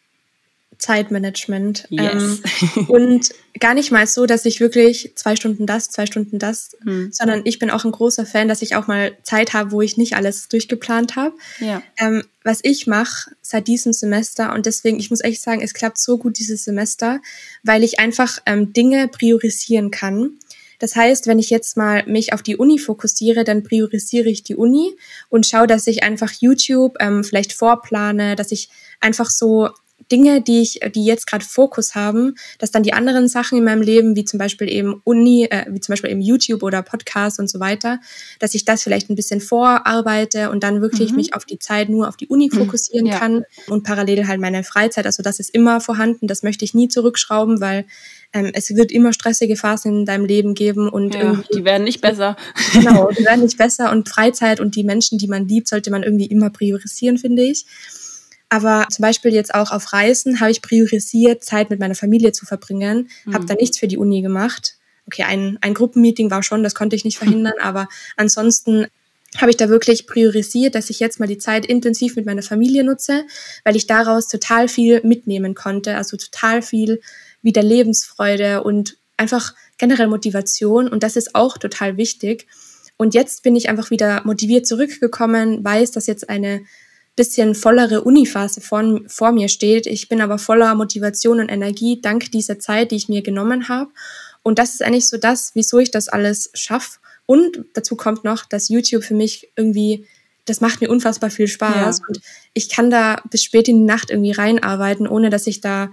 Speaker 2: Zeitmanagement. Yes. Ähm, und gar nicht mal so, dass ich wirklich zwei Stunden das, zwei Stunden das, hm. sondern ich bin auch ein großer Fan, dass ich auch mal Zeit habe, wo ich nicht alles durchgeplant habe. Ja. Ähm, was ich mache seit diesem Semester und deswegen, ich muss echt sagen, es klappt so gut dieses Semester, weil ich einfach ähm, Dinge priorisieren kann. Das heißt, wenn ich jetzt mal mich auf die Uni fokussiere, dann priorisiere ich die Uni und schaue, dass ich einfach YouTube ähm, vielleicht vorplane, dass ich einfach so Dinge, die ich, die jetzt gerade Fokus haben, dass dann die anderen Sachen in meinem Leben, wie zum Beispiel eben Uni, äh, wie zum Beispiel eben YouTube oder Podcast und so weiter, dass ich das vielleicht ein bisschen vorarbeite und dann wirklich mhm. mich auf die Zeit nur auf die Uni mhm. fokussieren ja. kann und parallel halt meine Freizeit. Also das ist immer vorhanden, das möchte ich nie zurückschrauben, weil ähm, es wird immer stressige Phasen in deinem Leben geben und
Speaker 1: ja, die werden nicht besser.
Speaker 2: Genau, die werden nicht besser und Freizeit und die Menschen, die man liebt, sollte man irgendwie immer priorisieren, finde ich. Aber zum Beispiel jetzt auch auf Reisen habe ich priorisiert, Zeit mit meiner Familie zu verbringen, mhm. habe da nichts für die Uni gemacht. Okay, ein, ein Gruppenmeeting war schon, das konnte ich nicht verhindern, aber ansonsten habe ich da wirklich priorisiert, dass ich jetzt mal die Zeit intensiv mit meiner Familie nutze, weil ich daraus total viel mitnehmen konnte, also total viel wieder Lebensfreude und einfach generell Motivation und das ist auch total wichtig. Und jetzt bin ich einfach wieder motiviert zurückgekommen, weiß, dass jetzt eine bisschen vollere Uniphase vor, vor mir steht. Ich bin aber voller Motivation und Energie dank dieser Zeit, die ich mir genommen habe. Und das ist eigentlich so das, wieso ich das alles schaffe. Und dazu kommt noch, dass YouTube für mich irgendwie, das macht mir unfassbar viel Spaß. Ja. Und ich kann da bis spät in die Nacht irgendwie reinarbeiten, ohne dass ich da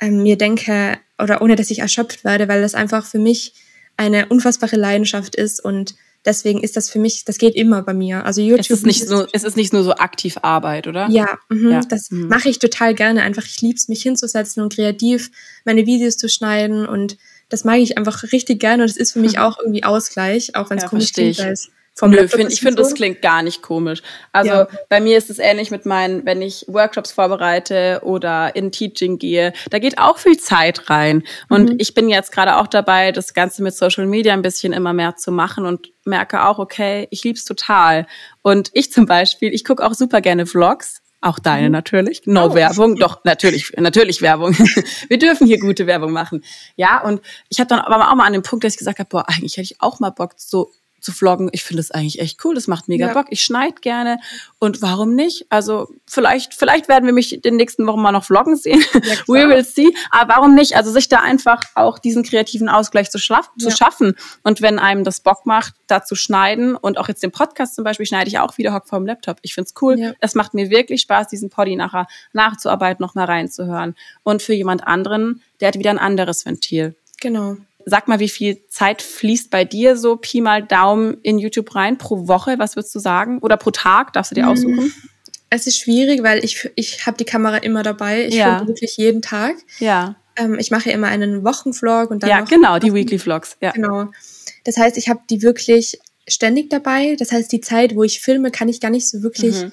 Speaker 2: ähm, mir denke oder ohne dass ich erschöpft werde, weil das einfach für mich eine unfassbare Leidenschaft ist und deswegen ist das für mich, das geht immer bei mir. Also YouTube. Es
Speaker 1: ist nicht, so, es ist nicht nur so aktiv Arbeit, oder?
Speaker 2: Ja, mh, ja. das mhm. mache ich total gerne. Einfach, ich liebe es, mich hinzusetzen und kreativ meine Videos zu schneiden und das mag ich einfach richtig gerne und es ist für mich auch irgendwie Ausgleich, auch wenn es ja, komisch klingt, weil es
Speaker 1: vom Nö, find, ich finde, das klingt gar nicht komisch. Also ja. bei mir ist es ähnlich mit meinen, wenn ich Workshops vorbereite oder in Teaching gehe, da geht auch viel Zeit rein. Und mhm. ich bin jetzt gerade auch dabei, das Ganze mit Social Media ein bisschen immer mehr zu machen und merke auch, okay, ich lieb's total. Und ich zum Beispiel, ich gucke auch super gerne Vlogs. Auch deine mhm. natürlich. No oh. Werbung. Doch, natürlich, natürlich Werbung. Wir dürfen hier gute Werbung machen. Ja, und ich habe dann aber auch mal an dem Punkt, dass ich gesagt habe, boah, eigentlich hätte ich auch mal Bock, so zu vloggen. Ich finde es eigentlich echt cool. Das macht mega ja. Bock. Ich schneide gerne. Und warum nicht? Also vielleicht, vielleicht werden wir mich in den nächsten Wochen mal noch vloggen sehen. Ja, We will see. Aber warum nicht? Also sich da einfach auch diesen kreativen Ausgleich zu, ja. zu schaffen. Und wenn einem das Bock macht, da zu schneiden und auch jetzt den Podcast zum Beispiel schneide ich auch wieder hock vom Laptop. Ich finde es cool. Es macht mir wirklich Spaß, diesen Poddy nachher nachzuarbeiten, noch mal reinzuhören. Und für jemand anderen, der hat wieder ein anderes Ventil.
Speaker 2: Genau.
Speaker 1: Sag mal, wie viel Zeit fließt bei dir so Pi mal Daumen in YouTube rein pro Woche? Was würdest du sagen? Oder pro Tag? Darfst du dir aussuchen?
Speaker 2: Es ist schwierig, weil ich, ich habe die Kamera immer dabei. Ich ja. filme wirklich jeden Tag.
Speaker 1: Ja.
Speaker 2: Ähm, ich mache immer einen Wochenvlog und dann
Speaker 1: Ja, genau, die Weekly Vlogs. Ja.
Speaker 2: Genau. Das heißt, ich habe die wirklich ständig dabei. Das heißt, die Zeit, wo ich filme, kann ich gar nicht so wirklich mhm.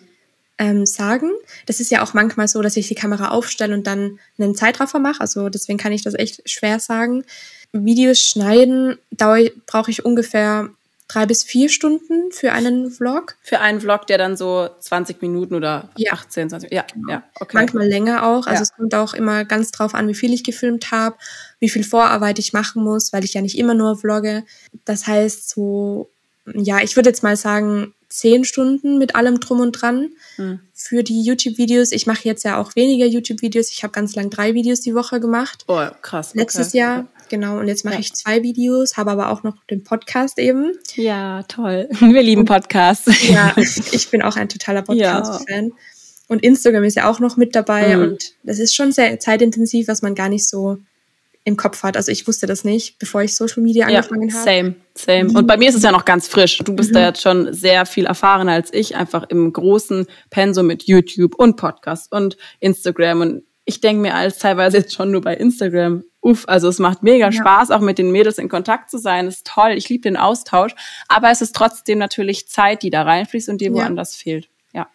Speaker 2: ähm, sagen. Das ist ja auch manchmal so, dass ich die Kamera aufstelle und dann einen Zeitraffer mache. Also deswegen kann ich das echt schwer sagen. Videos schneiden brauche ich ungefähr drei bis vier Stunden für einen Vlog.
Speaker 1: Für einen Vlog, der dann so 20 Minuten oder ja. 18, 20, ja, ja,
Speaker 2: okay. Manchmal länger auch. Also ja. es kommt auch immer ganz drauf an, wie viel ich gefilmt habe, wie viel Vorarbeit ich machen muss, weil ich ja nicht immer nur vlogge. Das heißt so, ja, ich würde jetzt mal sagen, zehn Stunden mit allem drum und dran hm. für die YouTube-Videos. Ich mache jetzt ja auch weniger YouTube-Videos. Ich habe ganz lang drei Videos die Woche gemacht.
Speaker 1: Oh, krass.
Speaker 2: Letztes okay. Jahr. Genau, und jetzt mache ja. ich zwei Videos, habe aber auch noch den Podcast eben.
Speaker 1: Ja, toll. Wir lieben Podcasts.
Speaker 2: Ja, ich bin auch ein totaler Podcast-Fan. Ja. Und Instagram ist ja auch noch mit dabei mhm. und das ist schon sehr zeitintensiv, was man gar nicht so im Kopf hat. Also ich wusste das nicht, bevor ich Social Media angefangen ja, habe.
Speaker 1: Same, same. Und bei mir ist es ja noch ganz frisch. Du bist mhm. da jetzt schon sehr viel erfahrener als ich, einfach im großen Pensum mit YouTube und Podcast und Instagram. Und ich denke mir als teilweise jetzt schon nur bei Instagram, uff, also es macht mega ja. Spaß, auch mit den Mädels in Kontakt zu sein. Das ist toll, ich liebe den Austausch. Aber es ist trotzdem natürlich Zeit, die da reinfließt und die ja. woanders fehlt. Ja.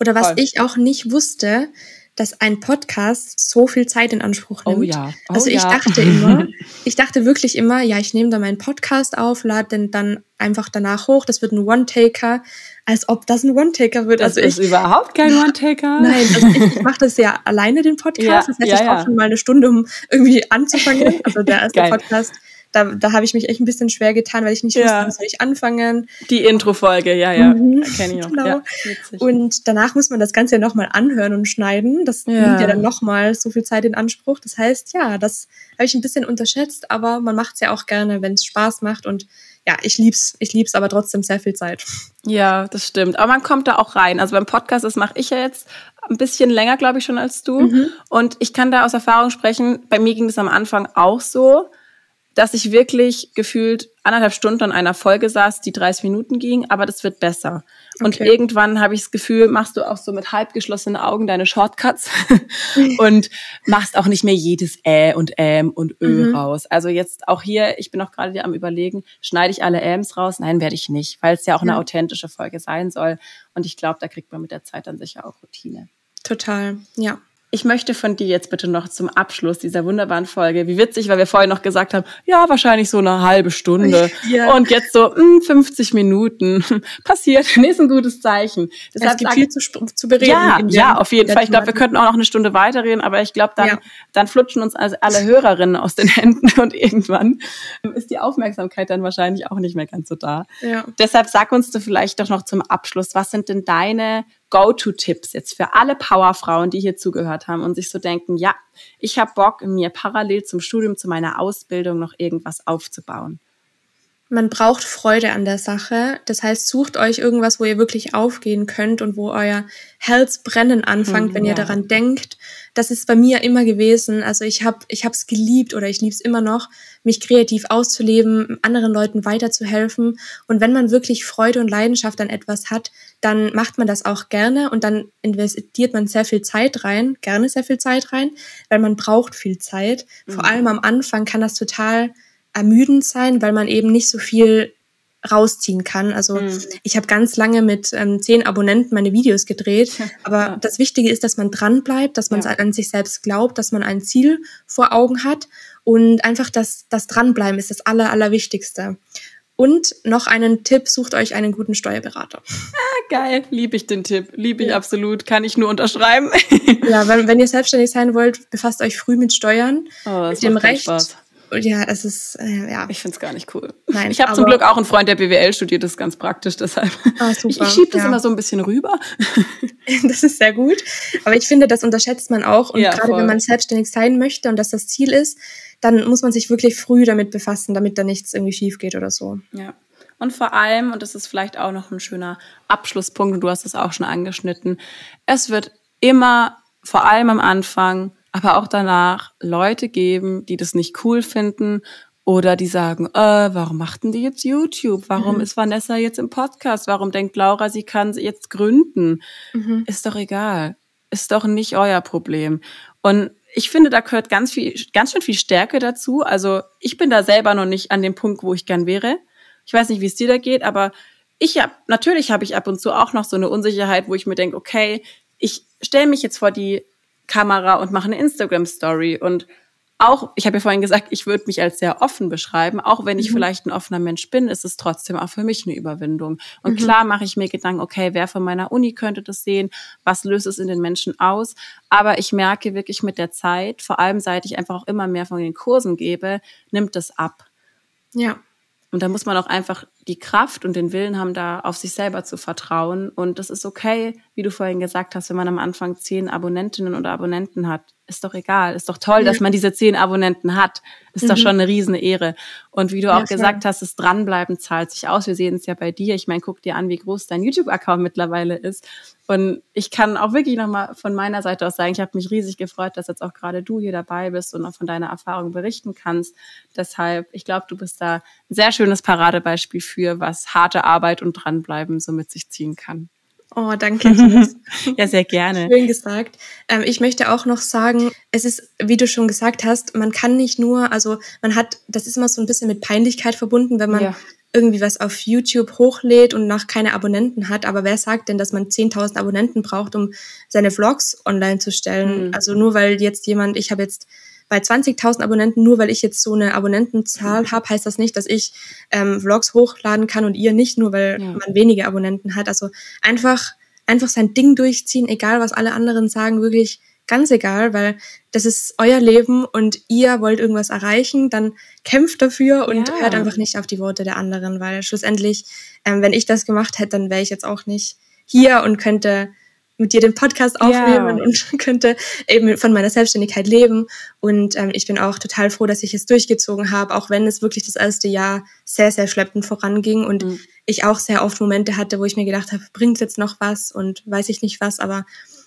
Speaker 2: Oder was Voll. ich auch nicht wusste, dass ein Podcast so viel Zeit in Anspruch oh nimmt.
Speaker 1: Oh ja. Oh
Speaker 2: also ich
Speaker 1: ja.
Speaker 2: dachte immer, ich dachte wirklich immer, ja, ich nehme da meinen Podcast auf, lade den dann einfach danach hoch, das wird ein One-Taker, als ob das ein One-Taker wird.
Speaker 1: Das also ist ich, überhaupt kein One-Taker.
Speaker 2: Nein, also ich, ich mache das ja alleine, den Podcast. Ja, das heißt, ja, ich brauche schon mal eine Stunde, um irgendwie anzufangen. Also der erste. Podcast da, da habe ich mich echt ein bisschen schwer getan, weil ich nicht ja. wusste, was soll ich anfangen.
Speaker 1: Die Intro-Folge, ja, ja, mhm. kenne ich noch. Genau. Ja,
Speaker 2: und danach muss man das Ganze ja nochmal anhören und schneiden. Das ja. nimmt ja dann nochmal so viel Zeit in Anspruch. Das heißt, ja, das habe ich ein bisschen unterschätzt, aber man macht es ja auch gerne, wenn es Spaß macht und ja, ich lieb's, ich lieb's, aber trotzdem sehr viel Zeit.
Speaker 1: Ja, das stimmt. Aber man kommt da auch rein. Also beim Podcast, das mache ich ja jetzt ein bisschen länger, glaube ich, schon als du.
Speaker 2: Mhm.
Speaker 1: Und ich kann da aus Erfahrung sprechen, bei mir ging das am Anfang auch so dass ich wirklich gefühlt anderthalb Stunden an einer Folge saß, die 30 Minuten ging, aber das wird besser. Und
Speaker 2: Okay.
Speaker 1: irgendwann habe ich das Gefühl, machst du auch so mit halb geschlossenen Augen deine Shortcuts und machst auch nicht mehr jedes Ä und Ähm und Ö
Speaker 2: Mhm.
Speaker 1: raus. Also jetzt auch hier, ich bin auch gerade am überlegen, schneide ich alle Äms raus? Nein, werde ich nicht, weil es ja auch eine
Speaker 2: Ja.
Speaker 1: authentische Folge sein soll. Und ich glaube, da kriegt man mit der Zeit dann sicher auch Routine.
Speaker 2: Total, ja.
Speaker 1: Ich möchte von dir jetzt bitte noch zum Abschluss dieser wunderbaren Folge, wie witzig, weil wir vorhin noch gesagt haben, ja, wahrscheinlich so eine halbe Stunde.
Speaker 2: Ja.
Speaker 1: Und jetzt so mh, 50 Minuten. Passiert, nee, ist ein gutes Zeichen.
Speaker 2: Es
Speaker 1: Deshalb
Speaker 2: gibt
Speaker 1: sage-
Speaker 2: viel zu, zu bereden.
Speaker 1: ja,
Speaker 2: in
Speaker 1: ja,
Speaker 2: den-
Speaker 1: auf jeden Fall. Ich glaube, wir könnten auch noch eine Stunde weiterreden, aber ich glaube, dann,
Speaker 2: Ja.
Speaker 1: dann flutschen uns also alle Hörerinnen aus den Händen und irgendwann ist die Aufmerksamkeit dann wahrscheinlich auch nicht mehr ganz so da.
Speaker 2: Ja.
Speaker 1: Deshalb sag uns du vielleicht doch noch zum Abschluss, was sind denn deine Go-To-Tipps jetzt für alle Powerfrauen, die hier zugehört haben und sich so denken, ja, ich habe Bock, mir parallel zum Studium, zu meiner Ausbildung noch irgendwas aufzubauen.
Speaker 2: Man braucht Freude an der Sache. Das heißt, sucht euch irgendwas, wo ihr wirklich aufgehen könnt und wo euer Herz brennen anfängt,
Speaker 1: Mhm,
Speaker 2: wenn ihr
Speaker 1: ja.
Speaker 2: daran denkt. Das ist bei mir immer gewesen. Also ich habe ich habe es geliebt oder ich liebe es immer noch, mich kreativ auszuleben, anderen Leuten weiterzuhelfen. Und wenn man wirklich Freude und Leidenschaft an etwas hat, dann macht man das auch gerne und dann investiert man sehr viel Zeit rein, gerne sehr viel Zeit rein, weil man braucht viel Zeit. Vor
Speaker 1: Mhm.
Speaker 2: allem am Anfang kann das total ermüdend sein, weil man eben nicht so viel rausziehen kann. Also
Speaker 1: Mhm.
Speaker 2: ich habe ganz lange mit ähm, zehn Abonnenten meine Videos gedreht, aber
Speaker 1: Ja.
Speaker 2: das Wichtige ist, dass man dran bleibt, dass man
Speaker 1: Ja.
Speaker 2: an sich selbst glaubt, dass man ein Ziel vor Augen hat und einfach das, das Dranbleiben ist das Aller, Allerwichtigste. Und noch einen Tipp, sucht euch einen guten Steuerberater.
Speaker 1: Geil, liebe ich den Tipp, liebe ich
Speaker 2: Ja.
Speaker 1: absolut, kann ich nur unterschreiben.
Speaker 2: Ja, wenn, wenn ihr selbstständig sein wollt, befasst euch früh mit Steuern,
Speaker 1: Oh,
Speaker 2: mit dem Recht.
Speaker 1: Spaß.
Speaker 2: Ja, es ist, äh, ja.
Speaker 1: Ich find's gar nicht cool.
Speaker 2: Nein,
Speaker 1: ich habe zum Glück auch einen Freund, der BWL studiert, das ist ganz praktisch, deshalb.
Speaker 2: Ah,
Speaker 1: ich
Speaker 2: super,
Speaker 1: ich schiebe das
Speaker 2: ja.
Speaker 1: immer so ein bisschen rüber.
Speaker 2: Das ist sehr gut. Aber ich finde, das unterschätzt man auch. Und
Speaker 1: Ja,
Speaker 2: gerade
Speaker 1: voll.
Speaker 2: wenn man selbstständig sein möchte und das das Ziel ist, dann muss man sich wirklich früh damit befassen, damit da nichts irgendwie schief geht oder so.
Speaker 1: Ja. Und vor allem, und das ist vielleicht auch noch ein schöner Abschlusspunkt, und du hast es auch schon angeschnitten, es wird immer, vor allem am Anfang, aber auch danach, Leute geben, die das nicht cool finden oder die sagen, äh, warum macht denn die jetzt YouTube? Warum
Speaker 2: Mhm.
Speaker 1: ist Vanessa jetzt im Podcast? Warum denkt Laura, sie kann sie jetzt gründen?
Speaker 2: Mhm.
Speaker 1: Ist doch egal. Ist doch nicht euer Problem. Und ich finde, da gehört ganz viel, ganz schön viel Stärke dazu. Also ich bin da selber noch nicht an dem Punkt, wo ich gern wäre. Ich weiß nicht, wie es dir da geht, aber ich habe natürlich habe ich ab und zu auch noch so eine Unsicherheit, wo ich mir denke, okay, ich stelle mich jetzt vor die Kamera und mache eine Instagram Story und auch, ich habe ja vorhin gesagt, ich würde mich als sehr offen beschreiben. Auch wenn ich
Speaker 2: Mhm.
Speaker 1: vielleicht ein offener Mensch bin, ist es trotzdem auch für mich eine Überwindung. Und
Speaker 2: Mhm.
Speaker 1: klar mache ich mir Gedanken, okay, wer von meiner Uni könnte das sehen? Was löst es in den Menschen aus? Aber ich merke wirklich mit der Zeit, vor allem seit ich einfach auch immer mehr von den Kursen gebe, nimmt das ab.
Speaker 2: Ja.
Speaker 1: Und da muss man auch einfach die Kraft und den Willen haben, da auf sich selber zu vertrauen. Und das ist okay, wie du vorhin gesagt hast, wenn man am Anfang zehn Abonnentinnen oder Abonnenten hat. Ist doch egal. Ist doch toll,
Speaker 2: Ja.
Speaker 1: dass man diese zehn Abonnenten hat. Ist doch
Speaker 2: Mhm.
Speaker 1: schon eine riesene Ehre. Und wie du
Speaker 2: Ja,
Speaker 1: auch
Speaker 2: voll.
Speaker 1: gesagt hast, das Dranbleiben zahlt sich aus. Wir sehen es ja bei dir. Ich meine, guck dir an, wie groß dein YouTube-Account mittlerweile ist. Und ich kann auch wirklich nochmal von meiner Seite aus sagen, ich habe mich riesig gefreut, dass jetzt auch gerade du hier dabei bist und auch von deiner Erfahrung berichten kannst. Deshalb, ich glaube, du bist da ein sehr schönes Paradebeispiel für, was harte Arbeit und Dranbleiben so mit sich ziehen kann.
Speaker 2: Oh, danke.
Speaker 1: Ja, sehr gerne.
Speaker 2: Schön gesagt. Ähm, ich möchte auch noch sagen, es ist, wie du schon gesagt hast, man kann nicht nur, also man hat, das ist immer so ein bisschen mit Peinlichkeit verbunden, wenn man
Speaker 1: Ja.
Speaker 2: irgendwie was auf YouTube hochlädt und noch keine Abonnenten hat. Aber wer sagt denn, dass man 10.000 Abonnenten braucht, um seine Vlogs online zu stellen?
Speaker 1: Mhm.
Speaker 2: Also nur weil jetzt jemand, ich habe jetzt bei 20.000 Abonnenten, nur weil ich jetzt so eine Abonnentenzahl habe, heißt das nicht, dass ich ähm, Vlogs hochladen kann und ihr nicht, nur weil
Speaker 1: Ja.
Speaker 2: man wenige Abonnenten hat. Also einfach, einfach sein Ding durchziehen, egal was alle anderen sagen, wirklich ganz egal, weil das ist euer Leben und ihr wollt irgendwas erreichen, dann kämpft dafür und
Speaker 1: Ja.
Speaker 2: hört einfach nicht auf die Worte der anderen, weil schlussendlich, ähm, wenn ich das gemacht hätte, dann wäre ich jetzt auch nicht hier und könnte mit dir den Podcast
Speaker 1: Ja.
Speaker 2: aufnehmen und könnte eben von meiner Selbstständigkeit leben. Und ähm, ich bin auch total froh, dass ich es durchgezogen habe, auch wenn es wirklich das erste Jahr sehr, sehr schleppend voranging und
Speaker 1: Mhm.
Speaker 2: ich auch sehr oft Momente hatte, wo ich mir gedacht habe, bringt jetzt noch was und weiß ich nicht was, aber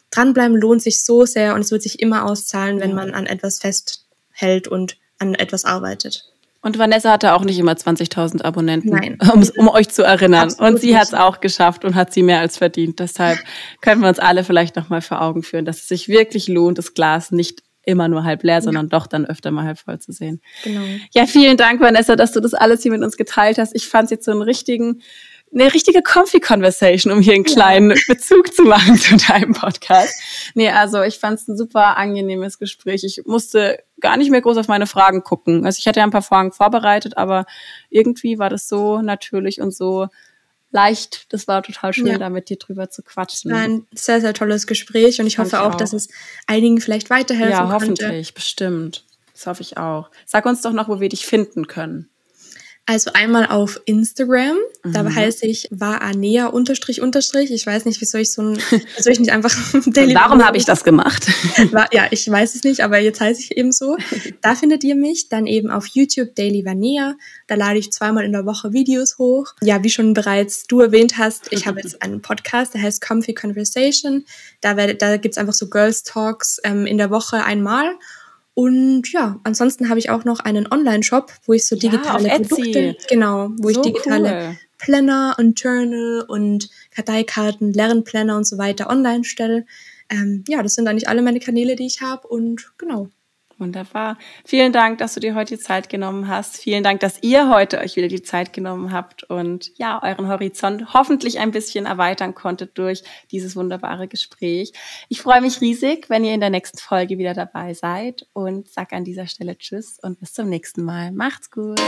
Speaker 2: dranbleiben lohnt sich so sehr und es wird sich immer auszahlen, wenn man an etwas festhält und an etwas arbeitet.
Speaker 1: Und Vanessa hatte auch nicht immer 20.000 Abonnenten,
Speaker 2: Nein.
Speaker 1: um, um euch zu erinnern.
Speaker 2: Absolut
Speaker 1: und sie hat es auch geschafft und hat sie mehr als verdient. Deshalb können wir uns alle vielleicht nochmal vor Augen führen, dass es sich wirklich lohnt, das Glas nicht immer nur halb leer, sondern doch dann öfter mal halb voll zu sehen.
Speaker 2: Genau.
Speaker 1: Ja, vielen Dank, Vanessa, dass du das alles hier mit uns geteilt hast. Ich fand es jetzt so einen richtigen, eine richtige Comfy Conversation, um hier einen kleinen Bezug zu machen zu deinem Podcast. Nee, also ich fand es ein super angenehmes Gespräch. Ich musste gar nicht mehr groß auf meine Fragen gucken. Also ich hatte ja ein paar Fragen vorbereitet, aber irgendwie war das so natürlich und so leicht. Das war total schön,
Speaker 2: Ja.
Speaker 1: da mit dir drüber zu quatschen.
Speaker 2: War ein sehr, sehr tolles Gespräch und ich
Speaker 1: Fand
Speaker 2: hoffe auch,
Speaker 1: auch.
Speaker 2: dass es einigen vielleicht weiterhelfen
Speaker 1: ja,
Speaker 2: konnte.
Speaker 1: hoffentlich, bestimmt. Das hoffe ich auch. Sag uns doch noch, wo wir dich finden können.
Speaker 2: Also einmal auf Instagram, da
Speaker 1: Mhm.
Speaker 2: heiße ich waranea unterstrich unterstrich. Ich weiß nicht, wieso ich so ein, wieso ich nicht einfach Daily
Speaker 1: Warum habe ich das gemacht?
Speaker 2: War, ja, ich weiß es nicht, aber jetzt heiße ich eben so. Da findet ihr mich. Dann eben auf YouTube Daily Vanilla. Da lade ich zweimal in der Woche Videos hoch. Ja, wie schon bereits du erwähnt hast, ich habe jetzt einen Podcast, der heißt Comfy Conversation. Da, werde, da gibt's einfach so Girls Talks ähm, in der Woche einmal. Und ja, ansonsten habe ich auch noch einen Online-Shop, wo ich so
Speaker 1: Ja,
Speaker 2: digitale
Speaker 1: Etsy.
Speaker 2: Produkte, genau, wo ich
Speaker 1: So
Speaker 2: digitale
Speaker 1: cool.
Speaker 2: Planner und Journal und Karteikarten, Lernplanner und so weiter online stelle. Ähm, ja, das sind eigentlich alle meine Kanäle, die ich habe und genau.
Speaker 1: Wunderbar. Vielen Dank, dass du dir heute die Zeit genommen hast. Vielen Dank, dass ihr heute euch wieder die Zeit genommen habt und ja, euren Horizont hoffentlich ein bisschen erweitern konntet durch dieses wunderbare Gespräch. Ich freue mich riesig, wenn ihr in der nächsten Folge wieder dabei seid und sag an dieser Stelle Tschüss und bis zum nächsten Mal. Macht's gut.